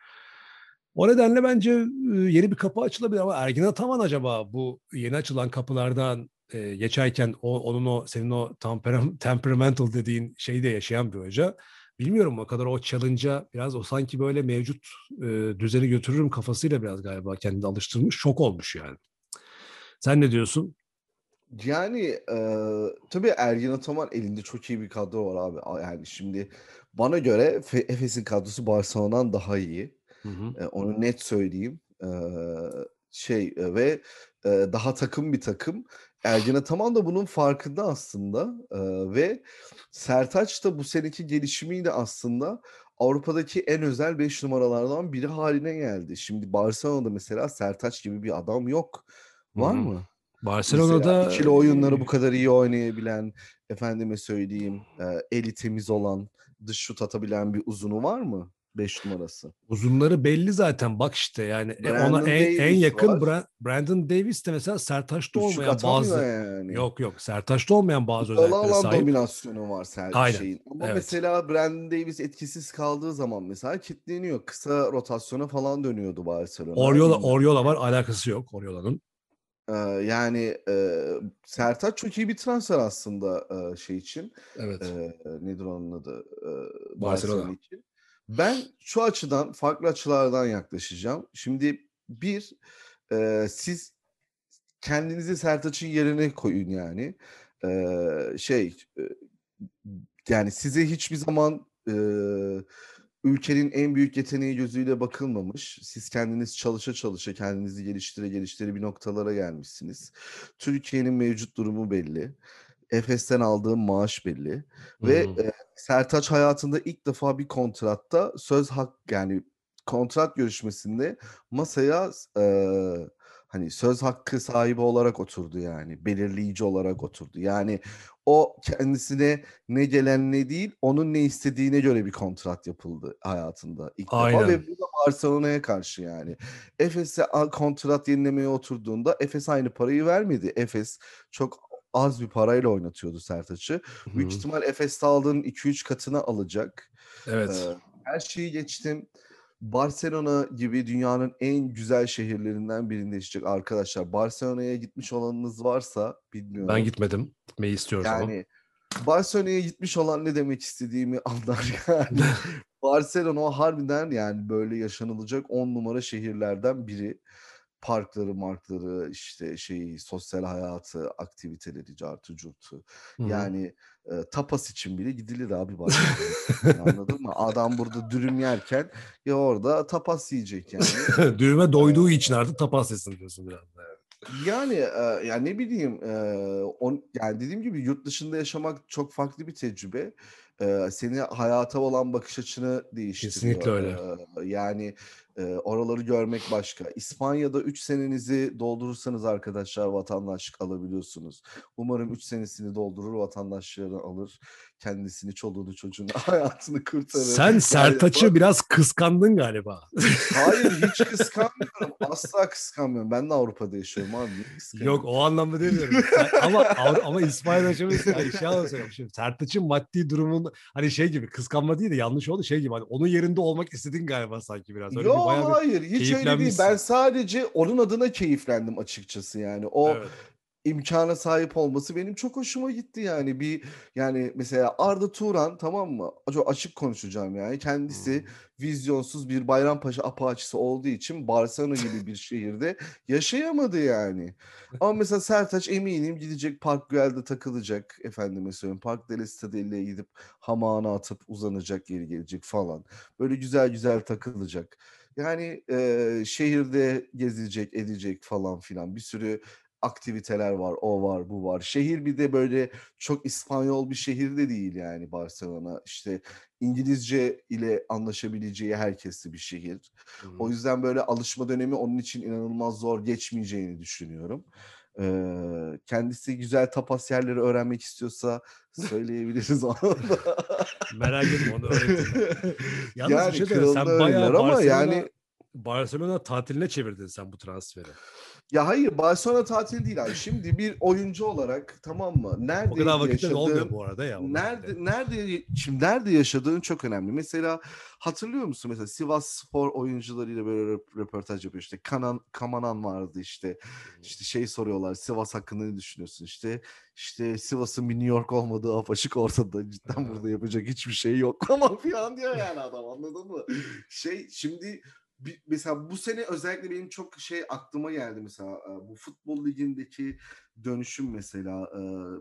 O nedenle bence e, yeni bir kapı açılabilir ama Ergin Ataman acaba bu yeni açılan kapılardan e, geçerken o, onun o senin o temperam, temperamental dediğin şeyi de yaşayan bir hoca. Bilmiyorum o kadar o challenge'a biraz o sanki böyle mevcut e, düzeni götürürüm kafasıyla biraz galiba kendini alıştırmış. Şok olmuş yani. Sen ne diyorsun? Yani e, tabii Ergin Ataman elinde çok iyi bir kadro var abi. Yani şimdi bana göre Fe- Efes'in kadrosu Barcelona'dan daha iyi. Hı hı. E, onu net söyleyeyim. E, şey e, ve e, daha takım bir takım. Ergin Ataman da bunun farkında aslında E, ve Sertaç da bu seneki gelişimiyle aslında Avrupa'daki en özel 5 numaralardan biri haline geldi. Şimdi Barcelona'da mesela Sertaç gibi bir adam yok. Var hı. mı? Barcelona'da Mesela ikili oyunları bu kadar iyi oynayabilen, efendime söyleyeyim, e, eli temiz olan, dış şut atabilen bir uzunu var mı? 5 numarası. uzunları belli zaten. Bak işte yani e, ona Brandon en, en Davis yakın var. Bra- Brandon Davis de mesela Sertaç'ta olmayan bazı yani. yok yok Sertaç'ta olmayan bazı Alan özelliklere alan sahip. dominasyonu var Aynen, şeyin. Ama evet. mesela Brandon Davis etkisiz kaldığı zaman mesela kilitleniyor. Kısa rotasyona falan dönüyordu Barcelona. Oriola. Oriola var alakası yok Oriola'nın. Ee, yani e, Sertaç çok iyi bir transfer aslında e, şey için. Evet. Ee, nedir onun adı? Ee, Barcelona. Barcelona için. Ben şu açıdan farklı açılardan yaklaşacağım. Şimdi bir e, siz kendinizi Sertaç'ın yerine koyun yani. Ee, şey e, yani size hiçbir zaman e, ülkenin en büyük yeteneği gözüyle bakılmamış. Siz kendiniz çalışa çalışa kendinizi geliştire geliştire bir noktalara gelmişsiniz. Türkiye'nin mevcut durumu belli. Efes'ten aldığım maaş belli. Ve hı. e, Sertaç hayatında ilk defa bir kontratta söz hak yani kontrat görüşmesinde masaya e, hani söz hakkı sahibi olarak oturdu yani belirleyici olarak oturdu. Yani o kendisine ne gelen ne değil onun ne istediğine göre bir kontrat yapıldı hayatında ilk defa Aynen. ve bu da Barcelona'ya karşı yani. Efes'e kontrat yenilemeye oturduğunda Efes aynı parayı vermedi. Efes çok az bir parayla oynatıyordu Sertaç'ı. Büyük ihtimal Efes'te aldığın 2-3 katını alacak. Evet. Ee, her şeyi geçtim. Barcelona gibi dünyanın en güzel şehirlerinden birinde yaşayacak arkadaşlar. Barcelona'ya gitmiş olanınız varsa bilmiyorum. Ben gitmedim. Gitmeyi istiyoruz ama. Yani Barcelona'ya gitmiş olan ne demek istediğimi *laughs* anlar yani. *laughs* Barcelona harbiden yani böyle yaşanılacak on numara şehirlerden biri. Parkları, markları, işte şeyi, sosyal hayatı, aktiviteleri, cartı, curtu. Hı hı. Yani e, tapas için bile gidilir abi Barcelona'ya. Anladın mı? Adam burada dürüm yerken ya orada tapas yiyecek yani. *laughs* Düğme doyduğu için artık tapas yesin diyorsun biraz da. Yani e, yani ne bileyim e, on, yani dediğim gibi yurt dışında yaşamak çok farklı bir tecrübe. E, seni hayata olan bakış açını değiştiriyor. Kesinlikle öyle. E, yani e, oraları görmek başka. İspanya'da 3 senenizi doldurursanız arkadaşlar vatandaşlık alabiliyorsunuz. Umarım 3 senesini doldurur vatandaşlığını alır. Kendisini, çoluğunu, çocuğunu, *laughs* hayatını kurtarır. Sen Sertaç'ı biraz kıskandın galiba. *laughs* Hayır hiç kıskanmıyorum. Asla kıskanmıyorum. Ben de Avrupa'da yaşıyorum abi. Yok o anlamda demiyorum. *laughs* Ama ama İsmail yaşaması yani şey anlatıyorum şimdi. Sertaç'ın maddi durumun hani şey gibi kıskanma değil de yanlış oldu şey gibi hani onun yerinde olmak istedin galiba sanki biraz. Öyle bir Yok bayağı bir- hayır hiç öyle değil. Ben sadece onun adına keyiflendim açıkçası yani. O Evet. İmkana sahip olması benim çok hoşuma gitti yani. Bir yani mesela Arda Turan tamam mı? Çok açık konuşacağım yani. Kendisi vizyonsuz bir Bayrampaşa apaçisi olduğu için Barcelona gibi bir *laughs* şehirde yaşayamadı yani. Ama mesela Sertaç eminim gidecek Park Güell'de takılacak. Efendime söyleyeyim Park del Estadelle'ye gidip hamağına atıp uzanacak geri gelecek falan. Böyle güzel güzel takılacak. Yani e, şehirde gezilecek, edecek falan filan bir sürü aktiviteler var. O var, bu var. Şehir bir de böyle çok İspanyol bir şehir de değil yani Barcelona. İşte İngilizce ile anlaşabileceği herkesli bir şehir. O yüzden böyle alışma dönemi onun için inanılmaz zor geçmeyeceğini düşünüyorum. Ee, kendisi güzel tapas yerleri öğrenmek istiyorsa söyleyebiliriz ona da. *laughs* Merak etme onu öğretim. *laughs* Yalnız yani bir şey de sen bayağı ama Barcelona, yani Barcelona tatiline çevirdin sen bu transferi. Ya hayır Barcelona tatili değil abi. Şimdi bir oyuncu olarak tamam mı? Nerede O kadar yaşadığın, olmuyor bu arada ya. nerede için. nerede şimdi nerede yaşadığın çok önemli. Mesela hatırlıyor musun mesela Sivas Spor oyuncularıyla böyle röp- röportaj yapıyor işte. Kanan Kamanan vardı işte. İşte şey soruyorlar Sivas hakkında ne düşünüyorsun işte. İşte Sivas'ın bir New York olmadığı apaçık ortada. Cidden burada yapacak hiçbir şey yok falan filan diyor yani adam anladın mı? *laughs* Şey şimdi mesela bu sene özellikle benim çok şey aklıma geldi mesela bu futbol ligindeki dönüşüm mesela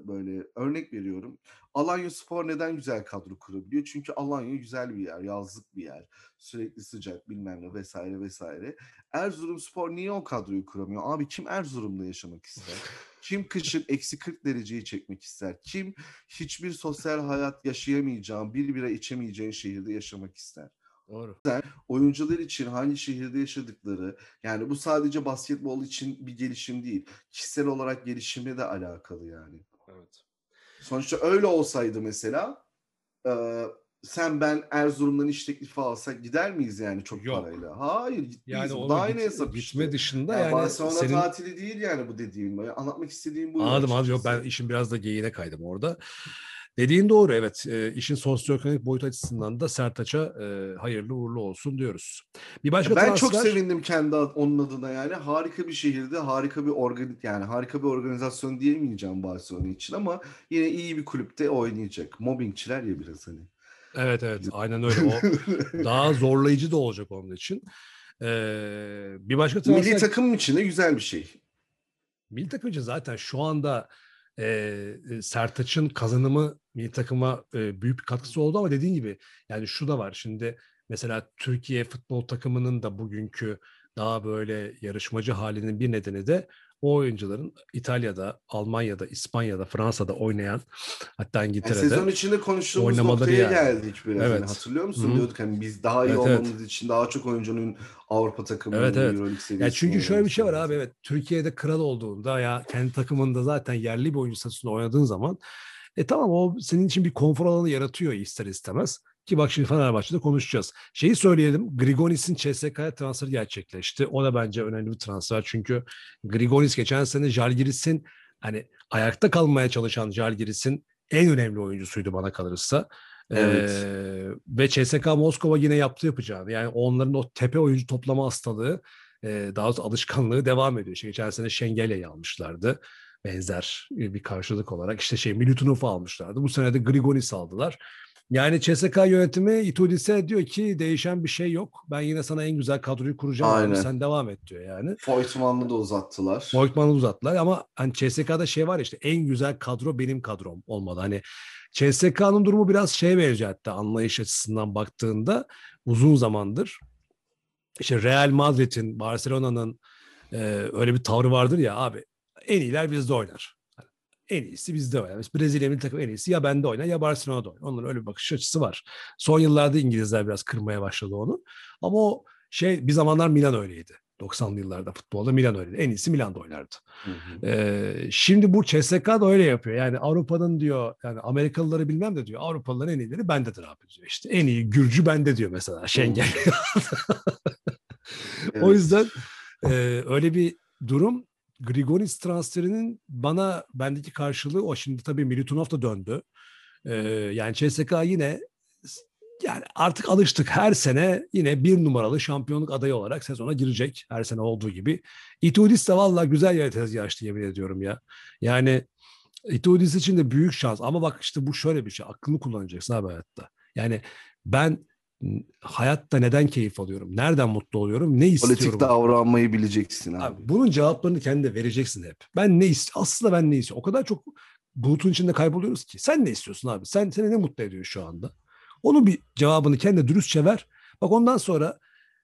böyle örnek veriyorum. Alanya Spor neden güzel kadro kurabiliyor? Çünkü Alanya güzel bir yer, yazlık bir yer. Sürekli sıcak bilmem ne vesaire vesaire. Erzurum Spor niye o kadroyu kuramıyor? Abi kim Erzurum'da yaşamak ister? Kim kışın eksi 40 dereceyi çekmek ister? Kim hiçbir sosyal hayat yaşayamayacağın, bir bira içemeyeceğin şehirde yaşamak ister? Doğru. oyuncular için hangi şehirde yaşadıkları yani bu sadece basketbol için bir gelişim değil. Kişisel olarak gelişimle de alakalı yani. Evet. Sonuçta öyle olsaydı mesela e, sen ben Erzurum'dan iş teklifi alsak gider miyiz yani çok Yok. parayla? Hayır gitmeyiz. Yani Bu Daha git- hesap gitme işte. dışında Yani yani, Barcelona senin tatili değil yani bu dediğim. Anlatmak istediğim bu. Anladım anladım. Yok ben işin biraz da geyiğine kaydım orada. Dediğin doğru evet. E, işin sosyoekonomik boyut açısından da Sertaç'a e, hayırlı uğurlu olsun diyoruz. Bir başka ben transfer. çok sevindim kendi onun adına yani. Harika bir şehirde, harika bir organ yani harika bir organizasyon diyemeyeceğim Barcelona için ama yine iyi bir kulüpte oynayacak. Mobbingçiler ya biraz hani. Evet evet aynen öyle. O *laughs* daha zorlayıcı da olacak onun için. Ee, bir başka transfer. Milli takım için de güzel bir şey. Milli takım için zaten şu anda e, Sertaç'ın kazanımı milli takıma e, büyük bir katkısı oldu ama dediğin gibi yani şu da var. Şimdi mesela Türkiye futbol takımının da bugünkü daha böyle yarışmacı halinin bir nedeni de o oyuncuların İtalya'da, Almanya'da, İspanya'da, Fransa'da oynayan hatta Yani İngiltere'de sezon içinde konuştuğumuz noktaya yani. geldik biraz. Yani Evet. hatırlıyor musun? Hı hı. Diyorduk hani biz daha iyi Evet, evet. olmamız için daha çok oyuncunun Avrupa takımının Evet, evet. Euroleague seviyesinde Ya çünkü şöyle bir şey var abi evet Türkiye'de kral olduğunda ya kendi takımında zaten yerli bir oyuncu statüsünde oynadığın zaman e tamam o senin için bir konfor alanı yaratıyor ister istemez. Ki bak şimdi Fenerbahçe'de konuşacağız. Şeyi söyleyelim. Grigonis'in CSK'ya transferi gerçekleşti. O da bence önemli bir transfer. Çünkü Grigonis geçen sene Jalgiris'in hani ayakta kalmaya çalışan Jalgiris'in en önemli oyuncusuydu bana kalırsa. Evet. Ee, ve CSK Moskova yine yaptı yapacağını. Yani onların o tepe oyuncu toplama hastalığı e, daha doğrusu alışkanlığı devam ediyor. İşte geçen sene Şengelya'yı almışlardı. Benzer bir karşılık olarak. işte şey Milutunov'u almışlardı. Bu sene de Grigonis aldılar. Yani CSK yönetimi Itudis'e diyor ki değişen bir şey yok. Ben yine sana en güzel kadroyu kuracağım Aynen. sen devam et diyor yani. Voigtman'ı da uzattılar. Voigtman'ı uzattılar ama hani CSK'da şey var ya işte en güzel kadro benim kadrom olmalı. Hani CSK'nın durumu biraz şeye benziyor hatta anlayış açısından baktığında uzun zamandır işte Real Madrid'in, Barcelona'nın e, öyle bir tavrı vardır ya abi en iyiler bizde oynar. En iyisi bizde oynar. Mesela Brezilya milli takım en iyisi ya bende oynar ya Barcelona'da oynar. Onların öyle bir bakış açısı var. Son yıllarda İngilizler biraz kırmaya başladı onu. Ama o şey bir zamanlar Milan öyleydi. 90'lı yıllarda futbolda Milan öyleydi. En iyisi Milan'da oynardı. Hı hı. Ee, şimdi bu CSK da öyle yapıyor. Yani Avrupa'nın diyor yani Amerikalıları bilmem de diyor Avrupalıların en iyileri bendedir abi diyor. İşte en iyi Gürcü bende diyor mesela Schengen. *laughs* O Evet. yüzden e, öyle bir durum Grigonis transferinin bana bendeki karşılığı o. Şimdi tabii Militunov da döndü. E, yani CSK yine yani artık alıştık her sene yine bir numaralı şampiyonluk adayı olarak sezona girecek her sene olduğu gibi. Itudis de valla güzel yere tezgah açtı yemin ediyorum ya. Yani Itudis için de büyük şans ama bak işte bu şöyle bir şey aklını kullanacaksın abi hayatta. Yani ben hayatta neden keyif alıyorum? Nereden mutlu oluyorum? Ne istiyorum? Politik davranmayı bileceksin abi. Abi, bunun cevaplarını kendi vereceksin hep. Ben ne istiyorum? Aslında ben ne istiyorum? O kadar çok bulutun içinde kayboluyoruz ki. Sen ne istiyorsun abi? Sen seni ne mutlu ediyor şu anda? Onun bir cevabını kendi dürüstçe ver. Bak ondan sonra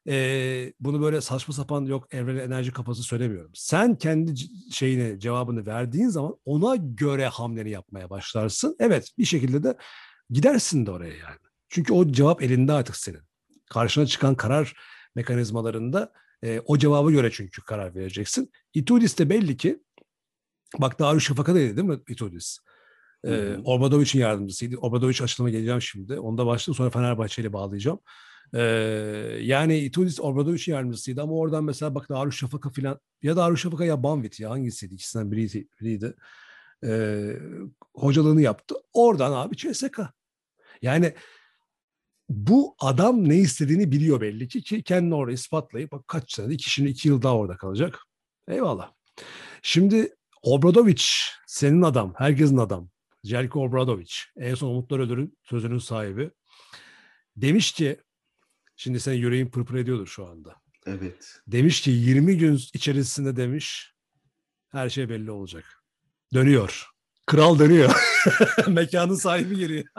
eee, bunu böyle saçma sapan yok evrene enerji kafası söylemiyorum. Sen kendi şeyine cevabını verdiğin zaman ona göre hamleni yapmaya başlarsın. Evet bir şekilde de gidersin de oraya yani. Çünkü o cevap elinde artık senin. Karşına çıkan karar mekanizmalarında e, o cevaba göre çünkü karar vereceksin. Itudis de belli ki bak Darüşşafaka dedi değil mi Itudis? E, hı. Obradovic'in yardımcısıydı. Obradovic açılıma geleceğim şimdi. Onda başlayayım sonra Fenerbahçe ile bağlayacağım. E, yani Itudis Obradovic'in yardımcısıydı ama oradan mesela bak Darüşşafaka filan ya Darüşşafaka ya Banvit ya hangisiydi? İkisinden biriydi. biriydi. E, hocalığını yaptı. Oradan abi CSK. Yani bu adam ne istediğini biliyor belli ki ki kendini orada ispatlayıp bak kaç senede iki, şimdi iki yıl daha orada kalacak. Eyvallah. Şimdi Obradovic senin adam, herkesin adam. Jelko Obradovic en son Umutlar Ödül'ün sözünün sahibi. Demiş ki şimdi senin yüreğin pırpır ediyordur şu anda. Evet. Demiş ki 20 gün içerisinde demiş her şey belli olacak. Dönüyor. Kral dönüyor. *laughs* Mekanın sahibi geliyor. *laughs*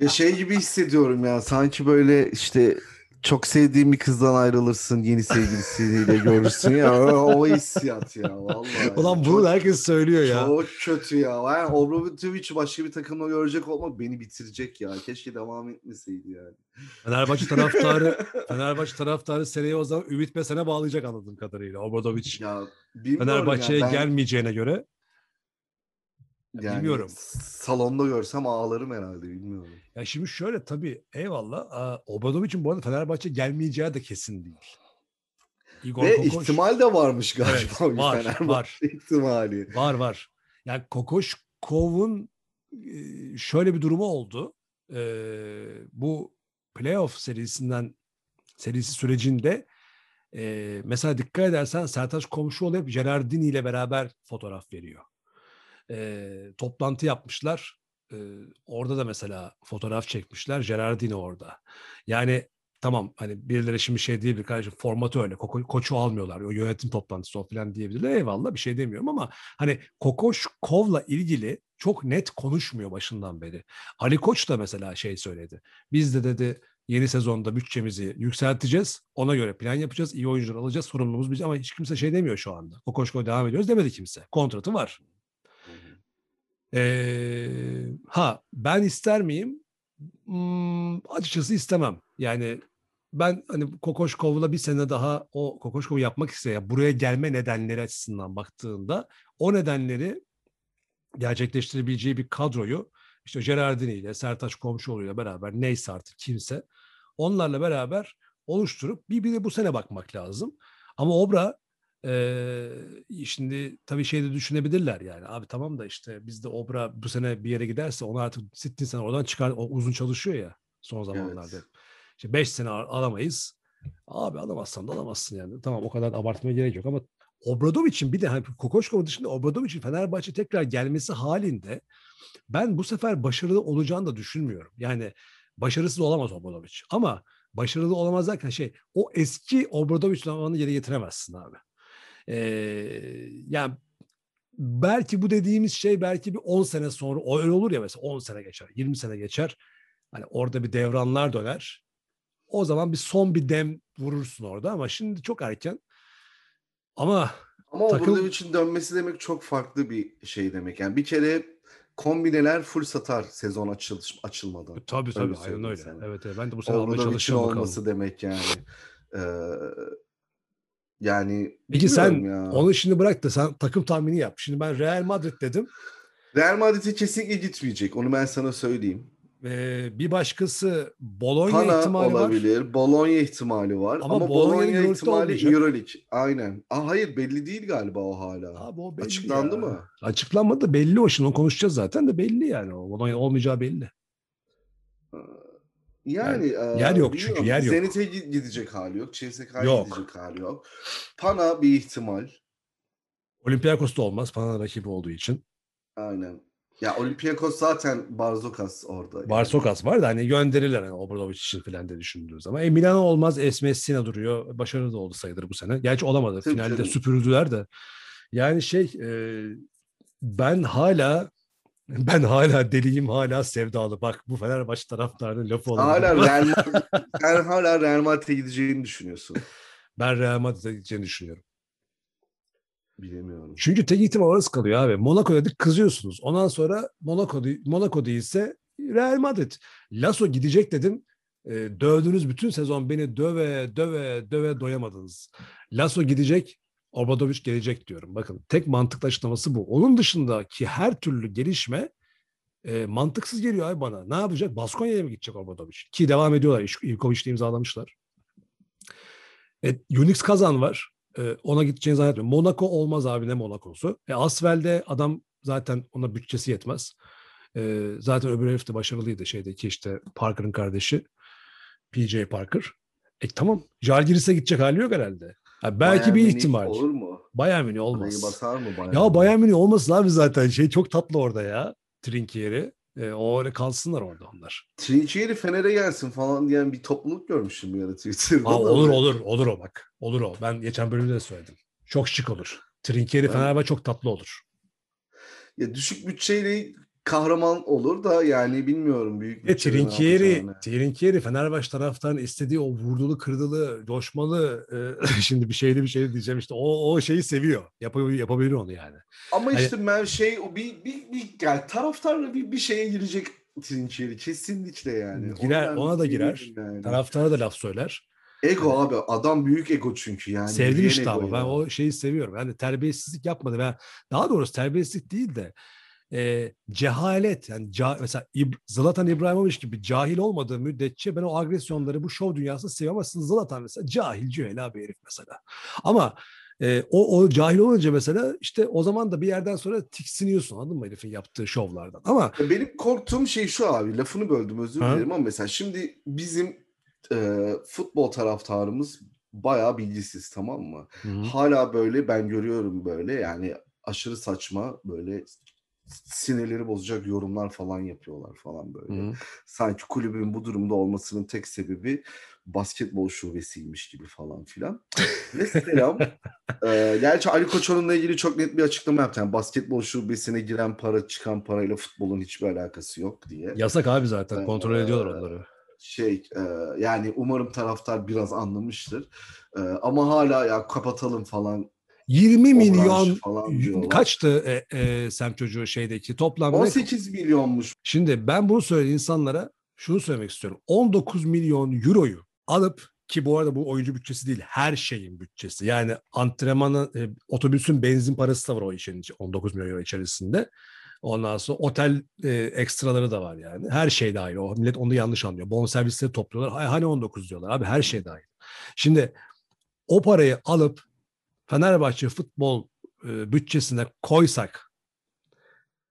Ya şey gibi hissediyorum ya sanki böyle işte çok sevdiğin bir kızdan ayrılırsın yeni sevgilisiyle görürsün ya *laughs* o, hissiyat ya vallahi. Ulan Çok- bunu herkes söylüyor ya. Çok kötü ya. Yani Obradovic başka bir takımda görecek olmak beni bitirecek ya. Keşke devam etmeseydi yani. Fenerbahçe taraftarı Fenerbahçe taraftarı seneye o zaman Ümit Besen'e bağlayacak anladığım kadarıyla. Obradovic Ya Fenerbahçe'ye ya. Ben, gelmeyeceğine göre yani bilmiyorum. Salonda görsem ağlarım herhalde bilmiyorum. ya şimdi şöyle tabii eyvallah. Obradovic'in bu arada Fenerbahçe gelmeyeceği de kesin değil. Igor Ve Kokoş- ihtimal de varmış galiba. Evet, var, Fenerbahçe var. ihtimali. Var var. Yani Kokoşkov'un e, şöyle bir durumu oldu. Ee, bu playoff serisinden serisi sürecinde e, mesela dikkat edersen Sertaç Komşuoğlu hep Gerardini ile beraber fotoğraf veriyor. E, toplantı yapmışlar. E, orada da mesela fotoğraf çekmişler. Gerardini orada. Yani tamam hani birileri şimdi şey diyebilir kardeşim formatı öyle. Koko, koçu almıyorlar. O yönetim toplantısı o falan diyebilirler. Eyvallah bir şey demiyorum ama hani Kokoşkov'la ilgili çok net konuşmuyor başından beri. Ali Koç da mesela şey söyledi. Biz de dedi yeni sezonda bütçemizi yükselteceğiz. Ona göre plan yapacağız. iyi oyuncular alacağız. Sorumluluğumuz biz ama hiç kimse şey demiyor şu anda. Kokoşkov devam ediyoruz demedi kimse. Kontratı var. Ee, ha ben ister miyim? Hmm, açıkçası istemem. Yani ben hani Kokoşkov'la bir sene daha o Kokoşkov'u yapmak isteyen buraya gelme nedenleri açısından baktığında o nedenleri gerçekleştirebileceği bir kadroyu işte Gerardini ile Sertaç Komşuoğlu'yla beraber neyse artık kimse onlarla beraber oluşturup bir, bir de bu sene bakmak lazım. Ama Obra Ee, şimdi tabii şey de düşünebilirler yani. Abi tamam da işte bizde Obra bu sene bir yere giderse onu artık sittin sene oradan çıkar. O uzun çalışıyor ya son zamanlarda. Evet. İşte 5 sene al- alamayız. Abi alamazsan da alamazsın yani. Tamam o kadar abartmaya gerek yok ama Obradovic'in bir de hani Kokoşkova dışında Obradovic'in Fenerbahçe tekrar gelmesi halinde ben bu sefer başarılı olacağını da düşünmüyorum. Yani başarısız olamaz Obradovic ama başarılı olamaz derken şey o eski Obradovic zamanını geri getiremezsin abi. Ee, yani belki bu dediğimiz şey belki bir 10 sene sonra o öyle olur ya mesela 10 sene geçer, 20 sene geçer. Hani orada bir devranlar döner. O zaman bir son bir dem vurursun orada ama şimdi çok erken. Ama Ama Takım- Obradovic'in dönmesi demek çok farklı bir şey demek. Yani bir kere kombineler full satar sezon açıl açılmadan. tabii tabii aynen söyleyeyim öyle. sana. Evet, evet ben de bu sene almaya bakalım. olması demek yani. Ee, yani Peki sen ya. onu şimdi bırak da sen takım tahmini yap. Şimdi ben Real Madrid dedim. Real Madrid'e kesinlikle gitmeyecek. Onu ben sana söyleyeyim. Ee, bir başkası Bologna Pana ihtimali var. olabilir. Bologna ihtimali var. Ama Ama, Bologna Euroleague'de ihtimali olmayacak. Euroleague. Aynen. Aa, hayır belli değil galiba o hala. Abi o belli Açıklandı ya. mı? Açıklanmadı belli o şimdi onu konuşacağız zaten de belli yani. O Bologna olmayacağı belli. Yani, Yani yer yok çünkü, bilmiyorum. yer yok. Zenit'e gi- gidecek hali yok. CSK'ya Yok. gidecek hali yok. Pana bir ihtimal. Olympiakos da olmaz. Pana'nın rakibi olduğu için. Aynen. Ya Olympiakos zaten Barzokas orada. yani. Barsokas var da hani gönderirler hani Obradovic için falan diye düşündüğü zaman. E Milano olmaz. Esmesina duruyor. Başarılı da oldu sayılır bu sene. Gerçi olamadı. Tabii Finalde canım. süpürüldüler de. Yani şey e, ben hala ben hala deliyim hala sevdalı. Bak bu Fenerbahçe taraftarının lafı olabilir. Hala *laughs* Real sen hala Real Madrid'e gideceğini düşünüyorsun. Ben Real Madrid'e gideceğini düşünüyorum. Bilemiyorum. Çünkü tek ihtimal orası kalıyor abi. Monaco dedik kızıyorsunuz. Ondan sonra Monaco, Monaco değilse Real Madrid. Lasso gidecek dedim. E, dövdünüz bütün sezon beni döve döve döve doyamadınız. Lasso gidecek. Obradovic gelecek diyorum. Bakın tek mantıklı açıklaması bu. Onun dışındaki her türlü gelişme e, mantıksız geliyor abi bana. Ne yapacak? Baskonya'ya mı gidecek Obradovic? Ki devam ediyorlar. Ivkovic'le imzalamışlar. E, Unix Kazan var. E, ona gideceğini zannetmiyorum. Monaco olmaz abi ne Monaco'su. E, Asvel'de adam zaten ona bütçesi yetmez. E, zaten öbür herif de başarılıydı şeydeki işte Parker'ın kardeşi. PJ Parker. E tamam. Jalgiris'e gidecek hali yok herhalde. Ha, belki Bayern bir Münih ihtimal. Olur mu? Bayern Münih Parayı olmaz. basar mı Bayern? Ya? Bayern Münih olmasın abi zaten. Şey çok tatlı orada ya. Trinkieri. E, o öyle kalsınlar orada onlar. Trinkieri Fener'e gelsin falan diyen bir topluluk görmüştüm bir ara Twitter'da. Aa, olur olur olur o bak. Olur o. Ben geçen bölümde de söyledim. Çok şık olur. Trinkieri Ben- Fenerbahçe çok tatlı olur. Ya düşük bütçeyle kahraman olur da yani bilmiyorum büyük E bütçede ne Trinkieri. Trinkieri Fenerbahçe taraftarının istediği o vurdulu, kırdılı, coşmalı e, *laughs* şimdi bir şeyli bir şey diyeceğim işte o o şeyi seviyor. Yapabilir, yapabilir onu yani. Ama Hani- işte ben şey o bir bir, bir yani taraftarla bir bir şeye girecek Trinkieri kesinlikle yani. Girer, ben ona da girer. yani. Taraftara da laf söyler. Ego abi adam büyük ego çünkü yani. Ego ama ben ya. o şeyi seviyorum. Yani terbiyesizlik yapmadı. Ben daha doğrusu terbiyesizlik değil de e, cehalet yani ca- mesela İb- Zlatan İbrahimovic gibi cahil olmadığı müddetçe ben o agresyonları bu şov dünyasında seviyorum ama Zlatan mesela cahil cühela bir herif mesela. Ama e, o, o cahil olunca mesela işte o zaman da bir yerden sonra tiksiniyorsun anladın mı herifin yaptığı şovlardan. Ama Benim korktuğum şey şu abi lafını böldüm özür dilerim ama mesela şimdi bizim e, futbol taraftarımız bayağı bilgisiz tamam mı? Hala böyle ben görüyorum böyle yani aşırı saçma böyle sinirleri bozacak yorumlar falan yapıyorlar falan böyle. Hı. Sanki kulübün bu durumda olmasının tek sebebi basketbol şubesiymiş gibi falan filan. Ve selam. *laughs* Ee, gerçi Ali Koç onunla ilgili çok net bir açıklama yaptı. Yani basketbol şubesine giren para çıkan parayla futbolun hiçbir alakası yok diye. yasak abi zaten kontrol Ee, ediyorlar onları. Şey e, yani umarım taraftar biraz anlamıştır. E, ama hala ya kapatalım falan 20 o milyon falan kaçtı e, e, Sem çocuğu şeydeki toplam ne 18 milyonmuş. Şimdi ben bunu söylediğim insanlara şunu söylemek istiyorum. 19 milyon euroyu alıp ki bu arada bu oyuncu bütçesi değil her şeyin bütçesi. Yani antrenmanın, e, otobüsün benzin parası da var o işin içi- 19 milyon euro içerisinde. Ondan sonra otel e, ekstraları da var yani. Her şey dahil. O millet onu yanlış anlıyor. Bonservisleri topluyorlar. Hay, hani 19 diyorlar abi her şey dahil. Şimdi o parayı alıp Fenerbahçe futbol e, bütçesine koysak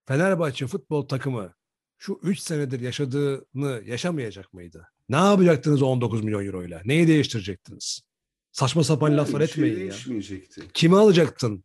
Fenerbahçe futbol takımı şu 3 senedir yaşadığını yaşamayacak mıydı? Ne yapacaktınız o 19 milyon euro ile? Neyi değiştirecektiniz? Saçma sapan Yani laflar şey etmeyin ya. Kimi alacaktın?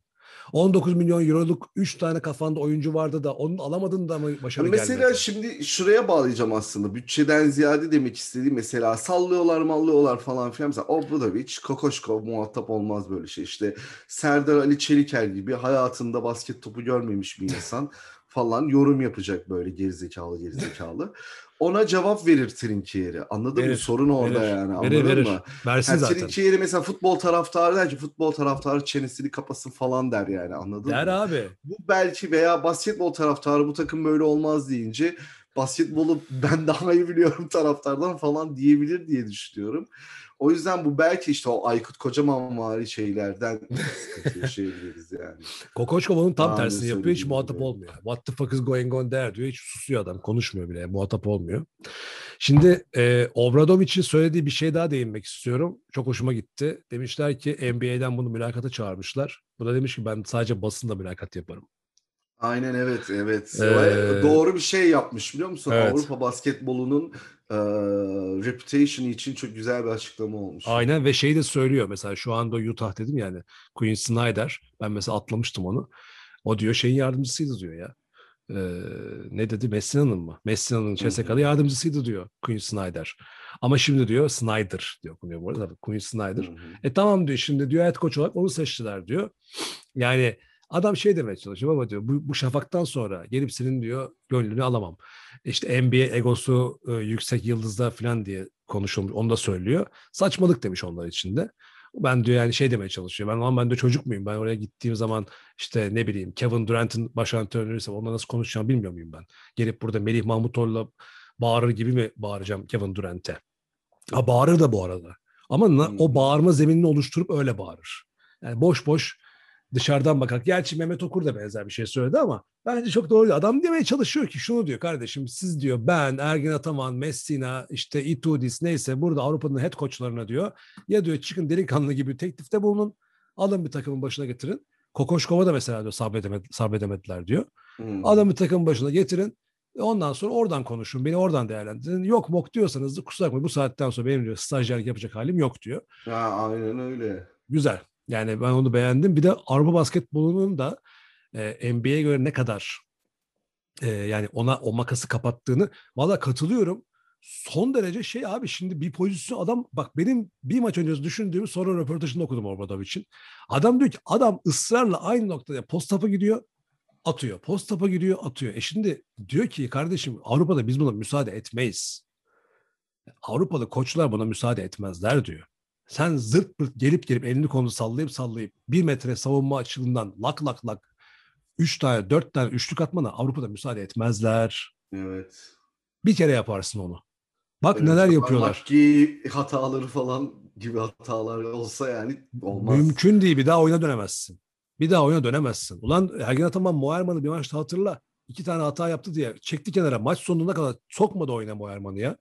19 milyon euroluk 3 tane kafanda oyuncu vardı da onun alamadın da mı başarı mesela gelmedi? şimdi şuraya bağlayacağım aslında. Bütçeden ziyade demek istediğim mesela sallıyorlar mallıyorlar falan filan. Mesela Obradovic, Kokoşkov muhatap olmaz böyle şey. İşte Serdar Ali Çeliker gibi hayatında basket topu görmemiş bir insan *laughs* falan yorum yapacak böyle gerizekalı gerizekalı. Ona cevap verir Trinkieri. Anladın mı? Verir, Sorun orada verir. yani. Verir, Anladın verir. mı? Versin Yani zaten. Trinkieri mesela futbol taraftarı der ki futbol taraftarı çenesini kapasın falan der yani. Anladın Der mı? abi. Bu belki veya basketbol taraftarı bu takım böyle olmaz deyince basketbolu ben daha iyi biliyorum taraftardan falan diyebilir diye düşünüyorum. O yüzden bu belki işte o Aykut Kocaman vari şeylerden *laughs* yaşayabiliriz yani. Kokoşkov onun tam Daha tersini yapıyor. Hiç muhatap gibi. olmuyor. What the fuck is going on there diyor. Hiç susuyor adam. Konuşmuyor bile. Muhatap olmuyor. Şimdi e, Obradovic'in söylediği bir şey daha değinmek istiyorum. Çok hoşuma gitti. Demişler ki NBA'den bunu mülakata çağırmışlar. Bu da demiş ki ben sadece basında mülakat yaparım. Aynen evet evet. Ee, Doğru bir şey yapmış biliyor musun? Evet. Avrupa basketbolunun e, reputation için çok güzel bir açıklama olmuş. Aynen ve şey de söylüyor. Mesela şu anda Utah dedim yani. Quinn Snyder. Ben mesela atlamıştım onu. O diyor şeyin yardımcısıydı diyor ya. Ee, ne dedi? Messina'nın mı? Messina'nın CSK'da yardımcısıydı diyor Quinn Snyder. Ama şimdi diyor Snyder diyor okunuyor bu arada. Quinn Snyder. Hı hı. E tamam diyor şimdi diyor head coach olarak onu seçtiler diyor. Yani adam şey demeye çalışıyor ama diyor bu, bu şafaktan sonra gelip senin diyor gönlünü alamam. İşte NBA egosu e, yüksek yıldızda falan diye konuşulmuş. Onu da söylüyor. Saçmalık demiş onlar için de. Ben diyor yani şey demeye çalışıyor. Ben ama ben de çocuk muyum? Ben oraya gittiğim zaman işte ne bileyim Kevin Durant'ın baş antrenörüyse onunla nasıl konuşacağımı bilmiyor muyum ben? Gelip burada Melih Mahmutoğlu'la bağırır gibi mi bağıracağım Kevin Durant'e? Ha bağırır da bu arada. Ama na- o Hmm. bağırma zeminini oluşturup öyle bağırır. Yani boş boş dışarıdan bakarak. Gerçi Mehmet Okur da benzer bir şey söyledi ama bence çok doğru. Adam demeye çalışıyor ki şunu diyor kardeşim siz diyor ben Ergin Ataman, Messina, işte Itudis neyse burada Avrupa'nın head coachlarına diyor ya diyor çıkın delikanlı gibi teklifte bulunun alın bir takımın başına getirin. Kokoşkova da mesela diyor sabredemedi, sabredemediler diyor. Hı. Adamı takım başına getirin. Ondan sonra oradan konuşun. Beni oradan değerlendirin. Yok mok diyorsanız kusura bakmayın bu saatten sonra benim diyor stajyerlik yapacak halim yok diyor. Ha, aynen öyle. Güzel. Yani ben onu beğendim. Bir de Avrupa basketbolunun da e, NBA'ye göre ne kadar e, yani ona o makası kapattığını valla katılıyorum. Son derece şey abi şimdi bir pozisyon adam bak benim bir maç öncesi düşündüğümü sonra röportajında okudum Obradovic'in. Adam diyor ki adam ısrarla aynı noktada post gidiyor atıyor. Post gidiyor atıyor. E şimdi diyor ki kardeşim Avrupa'da biz buna müsaade etmeyiz. Avrupalı koçlar buna müsaade etmezler diyor. Sen zırt pırt gelip gelip elini kolunu sallayıp sallayıp bir metre savunma açılımından lak lak lak üç tane dört tane üçlük atmana Avrupa'da müsaade etmezler. Evet. Bir kere yaparsın onu. Bak Öyle neler çok yapıyorlar. Makki hataları falan gibi hatalar olsa yani olmaz. Mümkün değil bir daha oyuna dönemezsin. Bir daha oyuna dönemezsin. Ulan Ergin Ataman Moerman'ı bir maçta hatırla. iki tane hata yaptı diye çekti kenara. Maç sonuna kadar sokmadı oyuna Moerman'ı ya.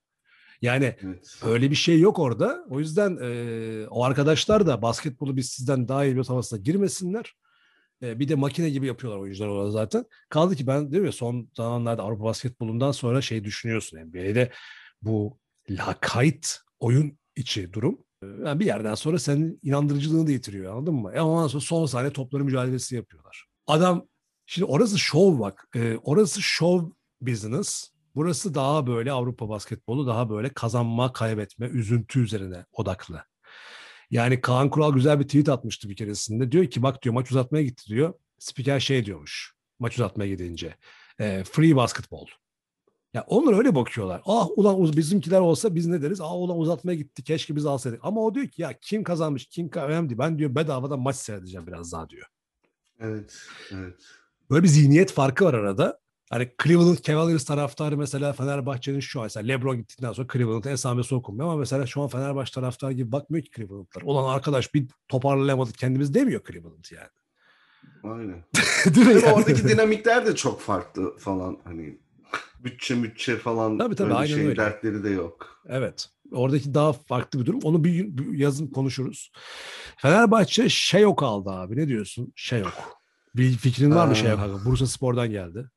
Yani Evet. öyle bir şey yok orada. O yüzden e, o arkadaşlar da basketbolu biz sizden daha iyi bir havasına girmesinler. E, bir de makine gibi yapıyorlar oyuncular orada zaten. Kaldı ki ben değil mi son zamanlarda Avrupa basketbolundan sonra şey düşünüyorsun NBA'de bu lakayt oyun içi durum. Yani bir yerden sonra senin inandırıcılığını da yitiriyor anladın mı? E ondan sonra son saniye topları mücadelesi yapıyorlar. Adam şimdi orası şov bak. E, orası şov business. Burası daha böyle Avrupa basketbolu daha böyle kazanma, kaybetme, üzüntü üzerine odaklı. Yani Kaan Kural güzel bir tweet atmıştı bir keresinde. Diyor ki bak diyor maç uzatmaya gitti diyor. Spiker şey diyormuş maç uzatmaya gidince. e, free basketball. Ya onlar öyle bakıyorlar. Ah ulan bizimkiler olsa biz ne deriz? Ah ulan uzatmaya gitti keşke biz alsaydık. Ama o diyor ki ya kim kazanmış kim önemli değil. Ben diyor bedavadan maç seyredeceğim biraz daha diyor. Evet. Evet. Böyle bir zihniyet farkı var arada. Hani Cleveland Cavaliers taraftarı mesela Fenerbahçe'nin şu an mesela LeBron gittikten sonra Cleveland'ın esamesi okunmuyor ama mesela şu an Fenerbahçe taraftarı gibi bakmıyor ki Cleveland'lar. Ulan arkadaş bir toparlayamadık kendimiz demiyor Cleveland yani. Aynen. *laughs* Değil yani? oradaki dinamikler de çok farklı falan hani bütçe bütçe falan Tabii, tabii, öyle aynen şey öyle. dertleri de yok. Evet. Oradaki daha farklı bir durum. Onu bir, bir yazın konuşuruz. Fenerbahçe Şeyok aldı abi. Ne diyorsun? Şeyok. Bir fikrin var mı. Şeyok hakkında? Bursa Spor'dan geldi.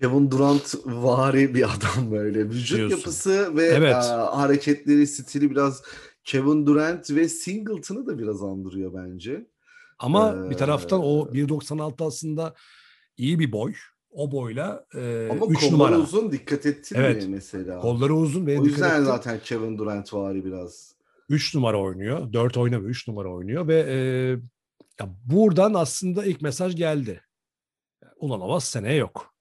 Kevin Durant vari bir adam böyle. Vücut Diyorsun. yapısı ve Evet. e, hareketleri, stili biraz Kevin Durant ve Singleton'ı da biraz andırıyor bence. Ama bir taraftan o Ee, 1.96 aslında iyi bir boy. O boyla Ama 3 kolları numara. uzun dikkat ettin Evet. mi mesela? Kolları uzun ve o yüzden ettim. zaten Kevin Durant vari biraz. 3 numara oynuyor. 4 oynamıyor. 3 numara oynuyor ve e, ya buradan aslında ilk mesaj geldi. Ulan Avaz seneye yok.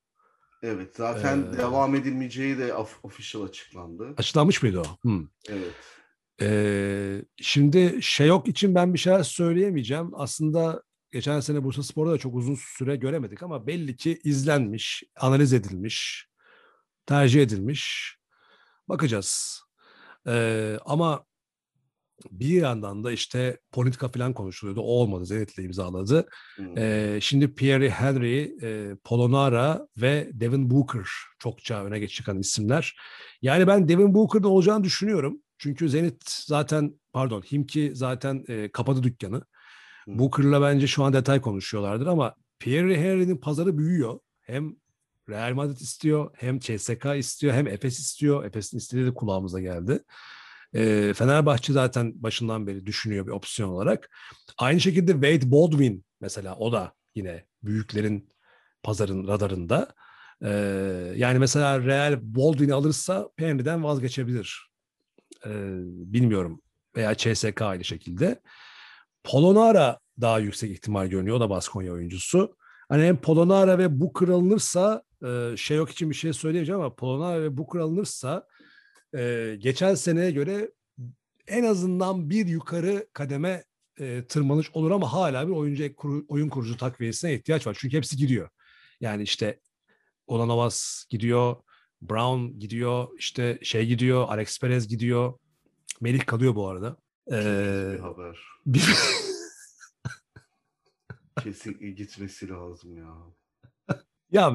Evet zaten Ee, devam edilmeyeceği de of- official açıklandı. Açıklanmış mıydı o? Hmm. Evet. Ee, şimdi Şeyok için ben bir şeyler söyleyemeyeceğim. Aslında geçen sene Bursa Spor'da da çok uzun süre göremedik ama belli ki izlenmiş, analiz edilmiş, tercih edilmiş. Bakacağız. Ee, ama bir yandan da işte politika falan konuşuluyordu. O olmadı. Zenit'le imzaladı. Hmm. Ee, şimdi Pierre Henry, e, Polonara ve Devin Booker çokça öne geç çıkan isimler. Yani ben Devin Booker'da olacağını düşünüyorum. Çünkü Zenit zaten pardon Himki zaten e, kapadı dükkanı. Hı. Booker'la bence şu an detay konuşuyorlardır ama Pierre Henry'nin pazarı büyüyor. Hem Real Madrid istiyor, hem CSK istiyor, hem Efes istiyor. Efes'in istediği de kulağımıza geldi. E, Fenerbahçe zaten başından beri düşünüyor bir opsiyon olarak. Aynı şekilde Wade Baldwin mesela o da yine büyüklerin pazarın radarında. Ee, yani mesela Real Baldwin'i alırsa Henry'den vazgeçebilir. Ee, bilmiyorum. Veya CSK aynı şekilde. Polonara daha yüksek ihtimal görünüyor. O da Baskonya oyuncusu. Hani hem Polonara ve Booker alınırsa e, şey yok için bir şey söyleyeceğim ama Polonara ve Booker alınırsa e, geçen seneye göre en azından bir yukarı kademe e, tırmanış olur ama hala bir oyuncu kuru- oyun kurucu takviyesine ihtiyaç var. Çünkü hepsi gidiyor. Yani işte Olanovas gidiyor, Brown gidiyor, işte şey gidiyor, Alex Perez gidiyor. Melih kalıyor bu arada. Ee, bir haber. bir- Kesinlikle gitmesi lazım ya. *laughs* ya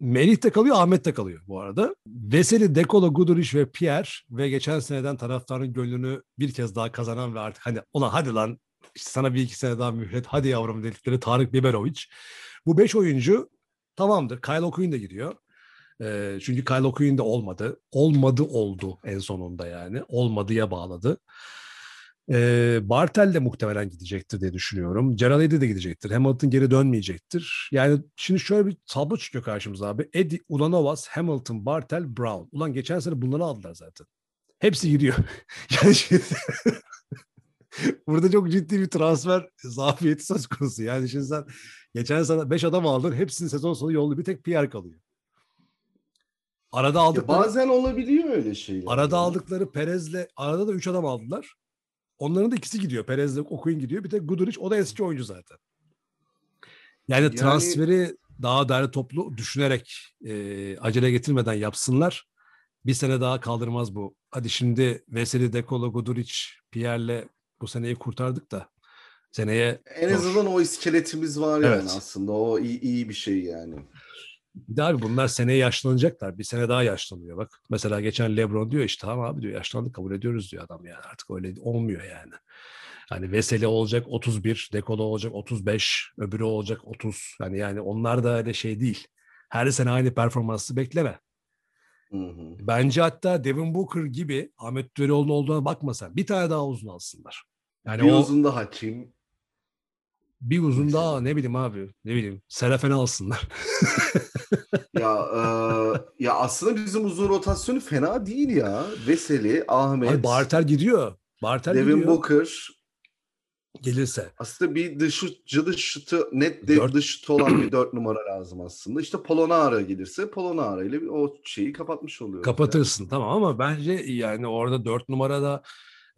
Melih de kalıyor, Ahmet de kalıyor bu arada. Veseli, Dekolo, Guduric ve Pierre ve geçen seneden taraftarın gönlünü bir kez daha kazanan ve artık hani ulan hadi lan işte sana bir iki sene daha mühlet hadi yavrum dedikleri Tarık Biberovic. Bu beş oyuncu tamamdır. Kyle O'Quinn de gidiyor. Ee, çünkü Kyle O'Quinn de olmadı. Olmadı oldu en sonunda yani. Olmadıya bağladı. Ee, Bartel de muhtemelen gidecektir diye düşünüyorum. Gerald de gidecektir. Hamilton geri dönmeyecektir. Yani şimdi şöyle bir tablo çıkıyor karşımıza abi. Eddie, Ulanovas, Hamilton, Bartel, Brown. Ulan geçen sene bunları aldılar zaten. Hepsi gidiyor. *laughs* yani şimdi- *laughs* burada çok ciddi bir transfer zafiyeti söz konusu. Yani şimdi sen geçen sene 5 adam aldın. Hepsini sezon sonu yollu. Bir tek Pierre kalıyor. Arada Ya aldıkları, bazen olabiliyor öyle şeyler. arada ya. aldıkları Perez'le arada da 3 adam aldılar. Onların da ikisi gidiyor. Perez'le Okuyun gidiyor. Bir tek Guduric o da eski oyuncu zaten. Yani, Yani- transferi daha değerli toplu düşünerek e, acele getirmeden yapsınlar. Bir sene daha kaldırmaz bu. Hadi şimdi Veseli, Dekolo, Guduric, Pierre'le bu seneyi kurtardık da seneye En zor. azından o iskeletimiz var yani Evet. aslında. O iyi, iyi bir şey yani. Bir de abi bunlar seneye yaşlanacaklar. Bir sene daha yaşlanıyor. Bak mesela geçen Lebron diyor işte tamam abi diyor yaşlandık kabul ediyoruz diyor adam yani. Artık öyle olmuyor yani. Hani Veseli olacak 31, Dekolo olacak 35, öbürü olacak 30. Yani yani onlar da öyle şey değil. Her sene aynı performansı bekleme. Hı hı. Bence hatta Devin Booker gibi Ahmet Düreoğlu'nun olduğuna bakmasan bir tane daha uzun alsınlar. Yani bir o uzun da hakim. Bir uzun daha ne bileyim abi ne bileyim Serafen'i alsınlar. *laughs* ya e, ya aslında bizim uzun rotasyonu fena değil ya. Veseli, Ahmet, Abi Bartel gidiyor. Bartel Devin gidiyor. Booker. Gelirse. Aslında bir dış şut, cıdış şutu, net de Dört- dış şutu olan bir dört numara lazım aslında. İşte Polonara gelirse Polonara ile o şeyi kapatmış oluyoruz. Kapatırsın tamam ama bence yani orada dört numarada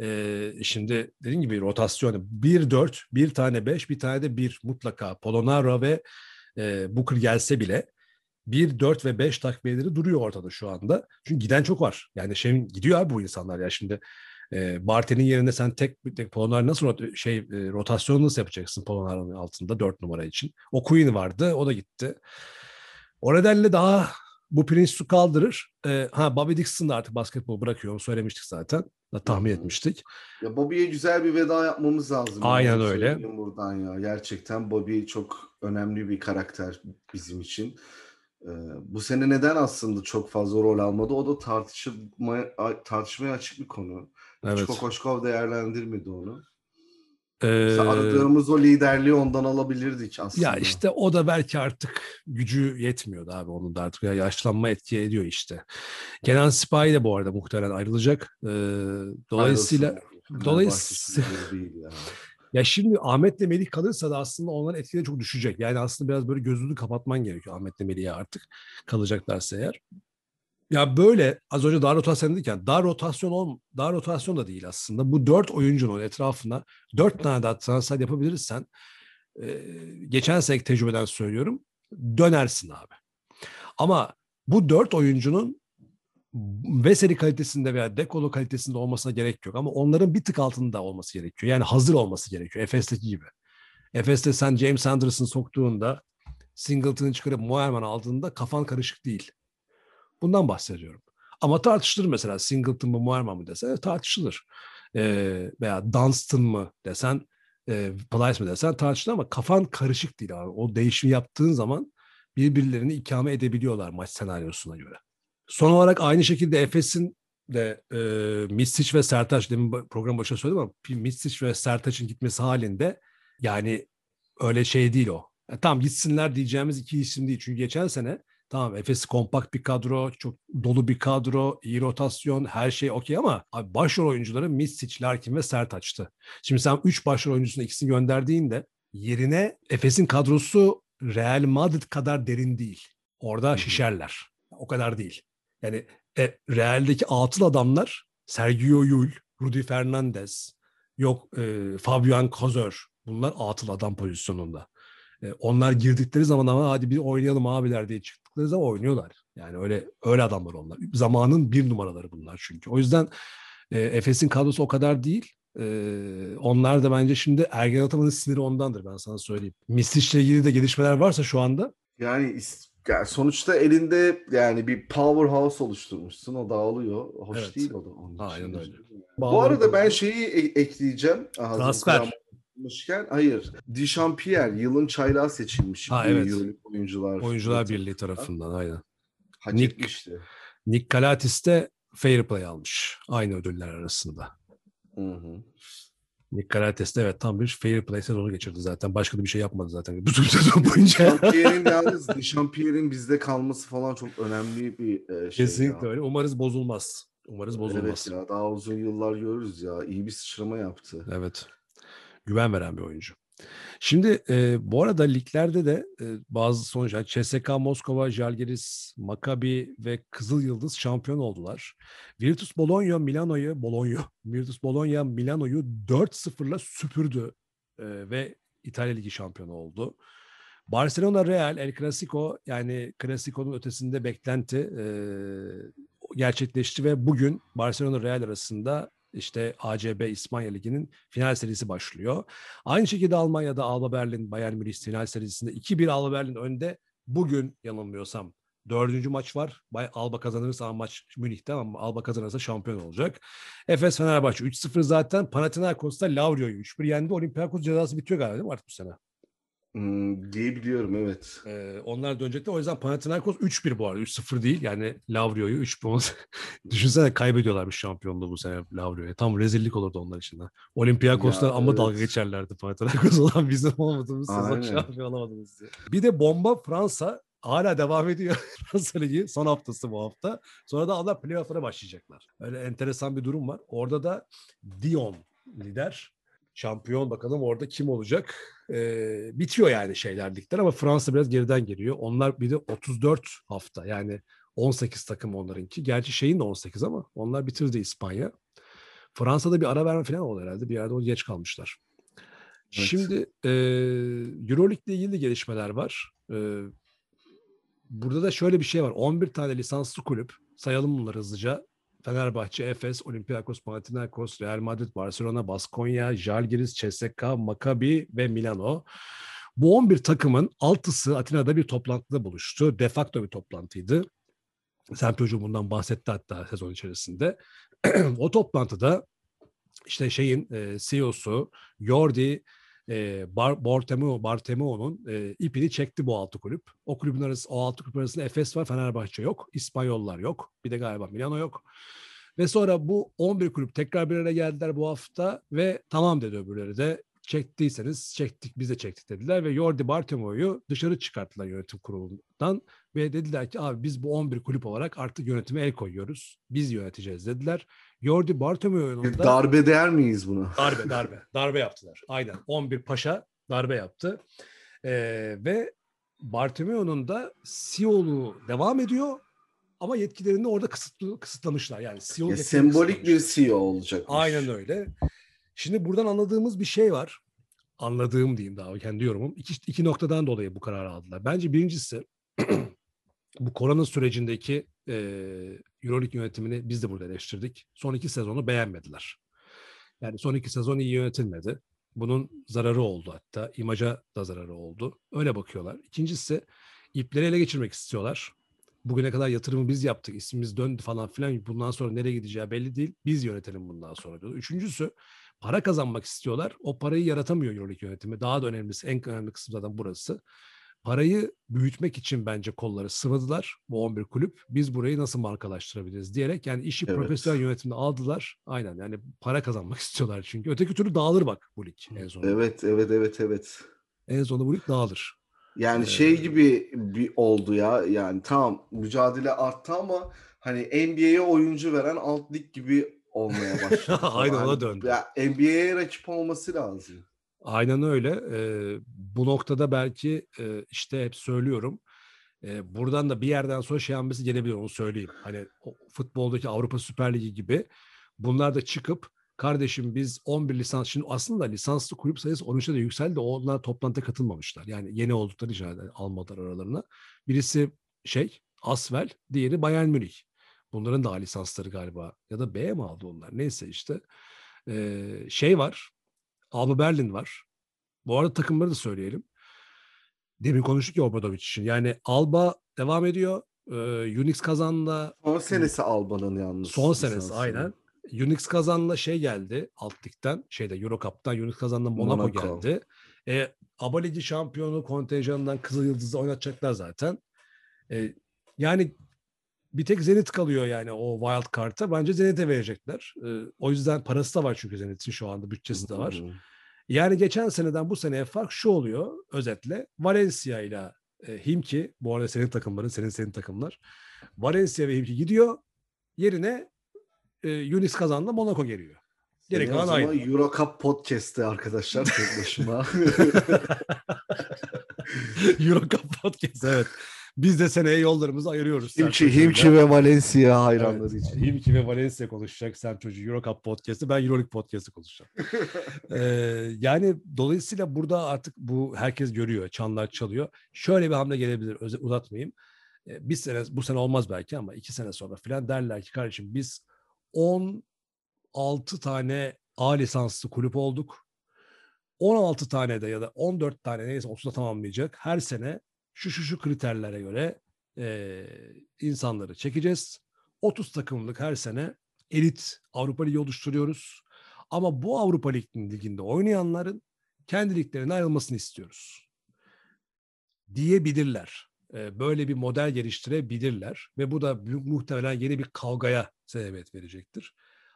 e, şimdi dediğim gibi rotasyonu 1-4, bir tane 5, bir tane de 1 mutlaka Polonara ve e, Booker gelse bile 1, 4 ve 5 takviyeleri duruyor ortada şu anda. Çünkü giden çok var. Yani şey gidiyor abi bu insanlar ya şimdi e, Bartel'in yerine sen tek tek Polonara nasıl rot- şey e, rotasyonu nasıl yapacaksın Polonara'nın altında 4 numara için? O Queen vardı, o da gitti. O nedenle daha bu Prince su kaldırır. Ee, ha Bobby Dixon da artık basketbol bırakıyor. Onu söylemiştik zaten. Da tahmin etmiştik. Ya Bobby'ye güzel bir veda yapmamız lazım. Aynen Onu öyle. Buradan ya. Gerçekten Bobby çok önemli bir karakter bizim için. Ee, bu sene neden aslında çok fazla rol almadı? O da tartışmaya, tartışmaya açık bir konu. Evet. Hiç Kokoşkov değerlendirmedi onu. Ee, aradığımız o liderliği ondan alabilirdik aslında. ya işte o da belki artık gücü yetmiyordu abi onun da artık ya yaşlanma etki ediyor işte. Kenan Sipahi de bu arada muhtemelen ayrılacak. Ee, dolayısıyla Ayrılsın. dolayısıyla- ya. *laughs* Ya şimdi Ahmet'le Melih kalırsa da aslında onların etkileri çok düşecek. Yani aslında biraz böyle gözünü kapatman gerekiyor Ahmet'le Melih'e artık kalacaklarsa eğer. Ya böyle az önce dar rotasyon dedik ya dar rotasyon ol, dar rotasyon da değil aslında. Bu dört oyuncunun etrafına dört tane daha transfer yapabilirsen e, geçen seneki tecrübeden söylüyorum dönersin abi. Ama bu dört oyuncunun Veseli kalitesinde veya Dekolo kalitesinde olmasına gerek yok. Ama onların bir tık altında olması gerekiyor. Yani hazır olması gerekiyor. Efes'teki gibi. Efes'te sen James Anderson soktuğunda Singleton'ı çıkarıp Moerman aldığında kafan karışık değil. Bundan bahsediyorum. Ama tartışılır mesela Singleton mı Moerman mı desen evet, tartışılır. Ee, veya Dunstan mı desen e, Plyce mi desen tartışılır ama kafan karışık değil abi. O değişimi yaptığın zaman birbirlerini ikame edebiliyorlar maç senaryosuna göre. Son olarak aynı şekilde Efes'in de e, Mistic ve Sertaç demin program başında söyledim ama Mistic ve Sertaç'ın gitmesi halinde yani öyle şey değil o. E, tamam gitsinler diyeceğimiz iki isim değil. Çünkü geçen sene tamam Efes kompakt bir kadro, çok dolu bir kadro, iyi rotasyon, her şey okey ama abi başrol oyuncuları Mistic, Larkin ve Sertaç'tı. Şimdi sen 3 başrol oyuncusunu ikisini gönderdiğinde yerine Efes'in kadrosu Real Madrid kadar derin değil. Orada şişerler. O kadar değil. Yani e, Real'deki atıl adamlar Sergio Yul, Rudy Fernandez, yok e, Fabian Kozör. Bunlar atıl adam pozisyonunda. E, onlar girdikleri zaman ama hadi bir oynayalım abiler diye çıktıkları zaman oynuyorlar. Yani öyle öyle adamlar onlar. Zamanın bir numaraları bunlar çünkü. O yüzden e, Efes'in kadrosu o kadar değil. E, onlar da bence şimdi Ergen Ataman'ın siniri ondandır ben sana söyleyeyim. Misic'le ilgili de gelişmeler varsa şu anda Yani yani sonuçta elinde yani bir powerhouse oluşturmuşsun. O dağılıyor. Hoş Evet. değil o da. Onun için. Aynen öyle. Bu arada ben şeyi e- ekleyeceğim. Aha, Transfer. Kullanmışken- hayır. Dichampier yılın çaylağı seçilmiş. Ha, evet. Euroleague oyuncular. Oyuncular Birliği tarafından aynen. Hak Nick- etmişti. Nick Kalatis de Fair Play almış. Aynı ödüller arasında. Hı hı. Nick Kalatis de evet tam bir Fair Play sezonu geçirdi zaten. Başka da bir şey yapmadı zaten *laughs* bütün sezon boyunca. Dichampier'in yalnız Dichampier'in bizde kalması falan çok önemli bir e, şey. Kesinlikle ya. öyle. Umarız bozulmaz. Umarız bozulmaz. Evet ya daha uzun yıllar görürüz ya. İyi bir sıçrama yaptı. Evet. Güven veren bir oyuncu. Şimdi e, bu arada liglerde de e, bazı sonuçlar CSK Moskova, Žalgiris, Maccabi ve Kızıl Yıldız şampiyon oldular. Virtus Bologna Milano'yu Bologna Virtus Bologna Milano'yu 4-0'la süpürdü e, ve İtalya Ligi şampiyonu oldu. Barcelona Real El Clasico yani Clasico'nun ötesinde beklenti e, gerçekleşti ve bugün Barcelona Real arasında işte ACB İspanya Ligi'nin final serisi başlıyor. Aynı şekilde Almanya'da Alba Berlin Bayern Münih final serisinde 2-1 Alba Berlin önde. Bugün yanılmıyorsam dördüncü maç var. Alba kazanırsa maç Münih'te ama Alba kazanırsa şampiyon olacak. Efes Fenerbahçe 3-0 zaten. Panathinaikos'ta Lavrio'yu 3-1 yendi. Olympiakos cezası bitiyor galiba değil mi artık bu sene? Hmm, diye biliyorum evet. Ee, onlar dönecekler. O yüzden Panathinaikos 3-1 bu arada. 3-0 değil. Yani Lavrio'yu 3-1. *laughs* Düşünsene kaybediyorlarmış şampiyonluğu bu sene Lavrio'ya. Tam rezillik olurdu onlar için Ya, ama evet. dalga geçerlerdi Panathinaikos *laughs* olan bizim olmadığımız sezon şampiyon olamadığımız diye. Bir de bomba Fransa hala devam ediyor. *laughs* Fransa Ligi son haftası bu hafta. Sonra da onlar playoff'lara başlayacaklar. Öyle enteresan bir durum var. Orada da Dion lider. Şampiyon bakalım orada kim olacak? Ee, bitiyor yani şeyler ligler ama Fransa biraz geriden geliyor. Onlar bir de 34 hafta yani 18 takım onlarınki. Gerçi şeyin de 18 ama onlar bitirdi İspanya. Fransa'da bir ara verme falan oldu herhalde. Bir yerde o geç kalmışlar. Evet. Şimdi e, Euroleague ile ilgili gelişmeler var. E, burada da şöyle bir şey var. 11 tane lisanslı kulüp sayalım bunları hızlıca. Fenerbahçe, Efes, Olympiakos, Panathinaikos, Real Madrid, Barcelona, Baskonya, Žalgiris, CSKA, Maccabi ve Milano. Bu 11 takımın altısı Atina'da bir toplantıda buluştu. De facto bir toplantıydı. Sem çocuğu bundan bahsetti hatta sezon içerisinde. *clears throat* o toplantıda işte şeyin e, CEO'su Jordi e, Bar, Bartomeu, Bartomeu'nun e, ipini çekti bu altı kulüp. O kulübün arası, o altı kulüp arasında Efes var, Fenerbahçe yok, İspanyollar yok, bir de galiba Milano yok. Ve sonra bu 11 kulüp tekrar bir araya geldiler bu hafta ve tamam dedi öbürleri de çektiyseniz çektik biz de çektik dediler ve Jordi Bartomeu'yu dışarı çıkarttılar yönetim kurulundan ve dediler ki abi biz bu 11 kulüp olarak artık yönetime el koyuyoruz. Biz yöneteceğiz dediler. Jordi Bartomeu'nun da darbe değer miyiz buna? Darbe darbe. Darbe yaptılar. Aynen. 11 paşa darbe yaptı. Ee, ve Bartomeu'nun da CEO'luğu devam ediyor ama yetkilerini orada kısıtlı, kısıtlamışlar. Yani CEO ya sembolik bir CEO olacak. Aynen öyle. Şimdi buradan anladığımız bir şey var. Anladığım diyeyim daha kendi yorumum. İki, iki noktadan dolayı bu kararı aldılar. Bence birincisi *clears throat* bu korona sürecindeki e, Euroleague yönetimini biz de burada eleştirdik. Son iki sezonu beğenmediler. Yani son iki sezon iyi yönetilmedi. Bunun zararı oldu hatta. imaja da zararı oldu. Öyle bakıyorlar. İkincisi ipleri ele geçirmek istiyorlar. Bugüne kadar yatırımı biz yaptık. ismimiz döndü falan filan. Bundan sonra nereye gideceği belli değil. Biz yönetelim bundan sonra diyor. Üçüncüsü para kazanmak istiyorlar. O parayı yaratamıyor Euroleague yönetimi. Daha da önemlisi, en önemli kısım zaten burası. Parayı büyütmek için bence kolları sıvadılar bu 11 kulüp. Biz burayı nasıl markalaştırabiliriz diyerek yani işi evet. profesyonel yönetimde aldılar. Aynen yani para kazanmak *laughs* istiyorlar çünkü. Öteki türlü dağılır bak bu lig en sonunda. Evet, evet, evet, evet. En sonunda bu lig dağılır. Yani ee, şey gibi bir oldu ya yani tamam mücadele arttı ama hani NBA'ye oyuncu veren alt lig gibi olmaya *laughs* başladı. Aynen ona döndü. Ya NBA'ye rakip olması lazım. Aynen öyle. Ee, bu noktada belki e, işte hep söylüyorum. E, buradan da bir yerden sonra şey hamlesi gelebilir onu söyleyeyim. Hani futboldaki Avrupa Süper Ligi gibi bunlar da çıkıp kardeşim biz 11 lisans şimdi aslında lisanslı kulüp sayısı 13'e de yükseldi. Onlar toplantıya katılmamışlar. Yani yeni oldukları için almadılar aralarına. Birisi şey Asvel, diğeri Bayern Münih. Bunların da lisansları galiba ya da B mi aldı onlar? Neyse işte. Ee, şey var. Alba Berlin var. Bu arada takımları da söyleyelim. Demin konuştuk ya Obradovic için. Yani Alba devam ediyor. Ee, Unix kazanla son senesi Alba'nın yalnız. Son senesi aynen. Unix kazanla şey geldi alt ligden şeyde Euro Cup'tan Unix kazanla Monaco, Monaco. geldi. E, ABA Ligi şampiyonu kontenjanından Kızıl Yıldız'ı oynatacaklar zaten. E, yani bir tek Zenit kalıyor yani o wild card'a. Bence Zenit'e verecekler. E, o yüzden parası da var çünkü Zenit'in şu anda bütçesi de var. Yani geçen seneden bu seneye fark şu oluyor özetle. Valencia ile e, Himki, bu arada senin takımların, senin senin takımlar. Valencia ve Himki gidiyor. Yerine e, Unis kazandı, Monaco geliyor. Gerek kalan aynı. Euro Cup podcast'te arkadaşlar tek başıma. *laughs* Euro Cup podcast evet. Biz de seneye yollarımızı ayırıyoruz. Himki, Himki ve Valencia hayranları evet, için. Himki ve Valencia konuşacak. Sen çocuğu Euro Cup podcast'ı. Ben Euroleague podcast'ı konuşacağım. *laughs* ee, yani dolayısıyla burada artık bu herkes görüyor. Çanlar çalıyor. Şöyle bir hamle gelebilir. Öze, uzatmayayım. Ee, bir sene, bu sene olmaz belki ama iki sene sonra falan derler ki kardeşim biz 16 tane A lisanslı kulüp olduk. 16 tane de ya da 14 tane neyse 30'da tamamlayacak. Her sene şu şu şu kriterlere göre e, insanları çekeceğiz. 30 takımlık her sene elit Avrupa Ligi oluşturuyoruz. Ama bu Avrupa Ligi'nde oynayanların kendi liglerine ayrılmasını istiyoruz. Diyebilirler. E, böyle bir model geliştirebilirler. Ve bu da muhtemelen yeni bir kavgaya sebebiyet verecektir.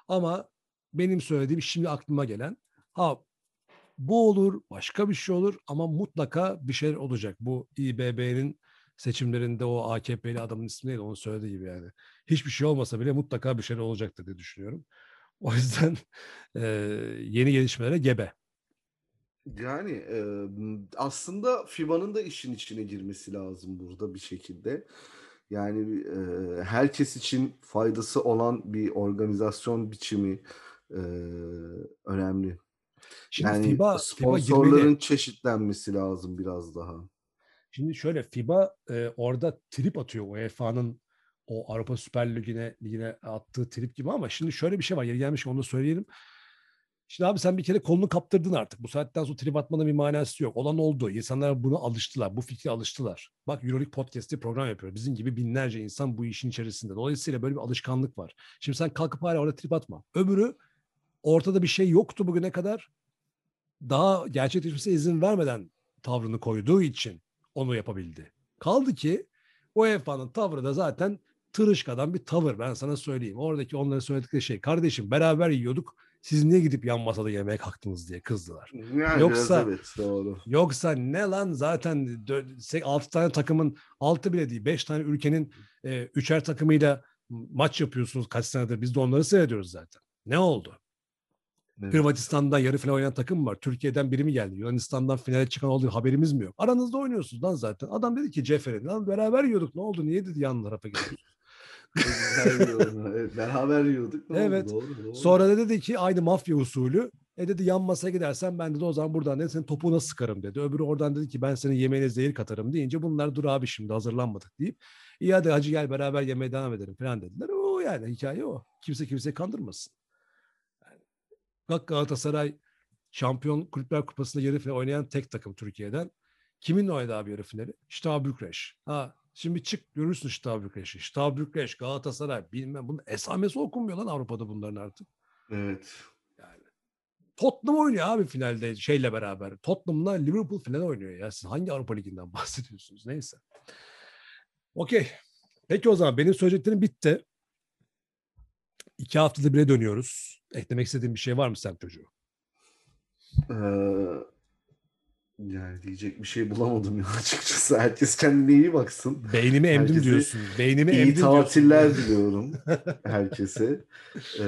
Ama benim söylediğim şimdi aklıma gelen ha bu olur, başka bir şey olur ama mutlaka bir şey olacak. Bu İBB'nin seçimlerinde o AKP'li adamın ismi neydi onu söylediği gibi yani. Hiçbir şey olmasa bile mutlaka bir şey olacaktır diye düşünüyorum. O yüzden *laughs* e, yeni gelişmelere gebe. Yani e, aslında FIBA'nın da işin içine girmesi lazım burada bir şekilde. Yani e, herkes için faydası olan bir organizasyon biçimi e, önemli. Şimdi yani FIBA, sponsorların FIBA çeşitlenmesi lazım biraz daha. Şimdi şöyle FIBA e, orada trip atıyor UEFA'nın o Avrupa Süper Ligi'ne ligine attığı trip gibi ama şimdi şöyle bir şey var. Yeri gelmiş onu da söyleyelim. Şimdi abi sen bir kere kolunu kaptırdın artık. Bu saatten sonra trip atmanın bir manası yok. Olan oldu. İnsanlar buna alıştılar. Bu fikre alıştılar. Bak Euroleague Podcast'te program yapıyor. Bizim gibi binlerce insan bu işin içerisinde. Dolayısıyla böyle bir alışkanlık var. Şimdi sen kalkıp hala orada trip atma. Öbürü ortada bir şey yoktu bugüne kadar. Daha gerçekleşmesine izin vermeden tavrını koyduğu için onu yapabildi. Kaldı ki UEFA'nın tavrı da zaten tırışkadan bir tavır ben sana söyleyeyim. Oradaki onların söyledikleri şey kardeşim beraber yiyorduk siz niye gidip yan masada yemeğe kalktınız diye kızdılar. Yani Yoksa- evet doğru. Yoksa ne lan zaten 6 tane takımın 6 bile değil 5 tane ülkenin e, üçer takımıyla maç yapıyorsunuz kaç senedir biz de onları seyrediyoruz zaten. Ne oldu? Evet. Hırvatistan'dan yarı final oynayan takım var. Türkiye'den biri mi geldi? Yunanistan'dan finale çıkan olduğu haberimiz mi yok? Aranızda oynuyorsunuz lan zaten. Adam dedi ki Cefer'e lan beraber yiyorduk ne oldu? Niye dedi yan tarafa gidiyorsun? *laughs* Beraber yiyorduk. Evet, beraber yiyorduk. Ne Evet. Oldu? Doğru, doğru. Sonra da dedi ki aynı mafya usulü. E dedi yan masaya gidersen ben dedi o zaman buradan dedi senin topuğuna sıkarım dedi. Öbürü oradan dedi ki ben senin yemeğine zehir katarım deyince bunlar dur abi şimdi hazırlanmadık deyip iyi hadi hacı gel beraber yemeğe devam edelim falan dediler. O yani hikaye o. Kimse kimseyi kandırmasın. Galatasaray Şampiyon Kulüpler Kupası'nda yarı final oynayan tek takım Türkiye'den. Kiminle oynadı abi yarı finali? Ştab Bükreş. Ha şimdi çık görürsün Ştab Bükreş'i. Ştab Bükreş, Galatasaray bilmem bunun esamesi okunmuyor lan Avrupa'da bunların artık. Evet. Yani Tottenham oynuyor abi finalde şeyle beraber. Tottenham'la Liverpool final oynuyor ya. Siz hangi Avrupa Ligi'nden *laughs* bahsediyorsunuz? Neyse. Okey. Peki o zaman benim söyleyeceklerim bitti. İki haftada bire dönüyoruz. Eklemek istediğin bir şey var mı sen çocuğu? Ee, yani diyecek bir şey bulamadım ya *laughs* açıkçası. Herkes kendine iyi baksın. Beynimi emdim Herkese diyorsun. Beynimi İyi emdim tatiller diyorsun. diliyorum *laughs* herkese. Ee,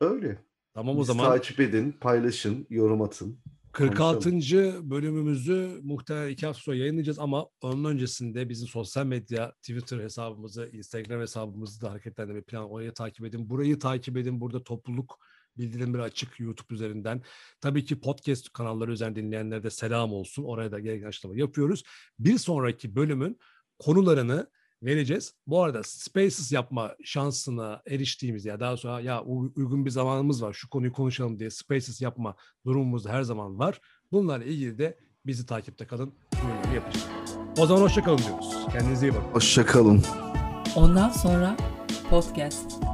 öyle. Tamam o Bizi zaman takip edin, paylaşın, yorum atın. 46. bölümümüzü muhtemelen iki hafta sonra yayınlayacağız ama onun öncesinde bizim sosyal medya, Twitter hesabımızı, Instagram hesabımızı da hareketlendirme plan orayı takip edin. Burayı takip edin. Burada topluluk bildirimleri açık YouTube üzerinden. Tabii ki podcast kanalları üzerinden dinleyenlere de selam olsun. Oraya da gereken açıklama yapıyoruz. Bir sonraki bölümün konularını vereceğiz. Bu arada Spaces yapma şansına eriştiğimiz ya daha sonra ya uygun bir zamanımız var şu konuyu konuşalım diye Spaces yapma durumumuz her zaman var. Bunlarla ilgili de bizi takipte kalın. Duyuruları yapacağız. O zaman hoşça kalın diyoruz. Kendinize iyi bakın. Hoşçakalın. Ondan sonra podcast.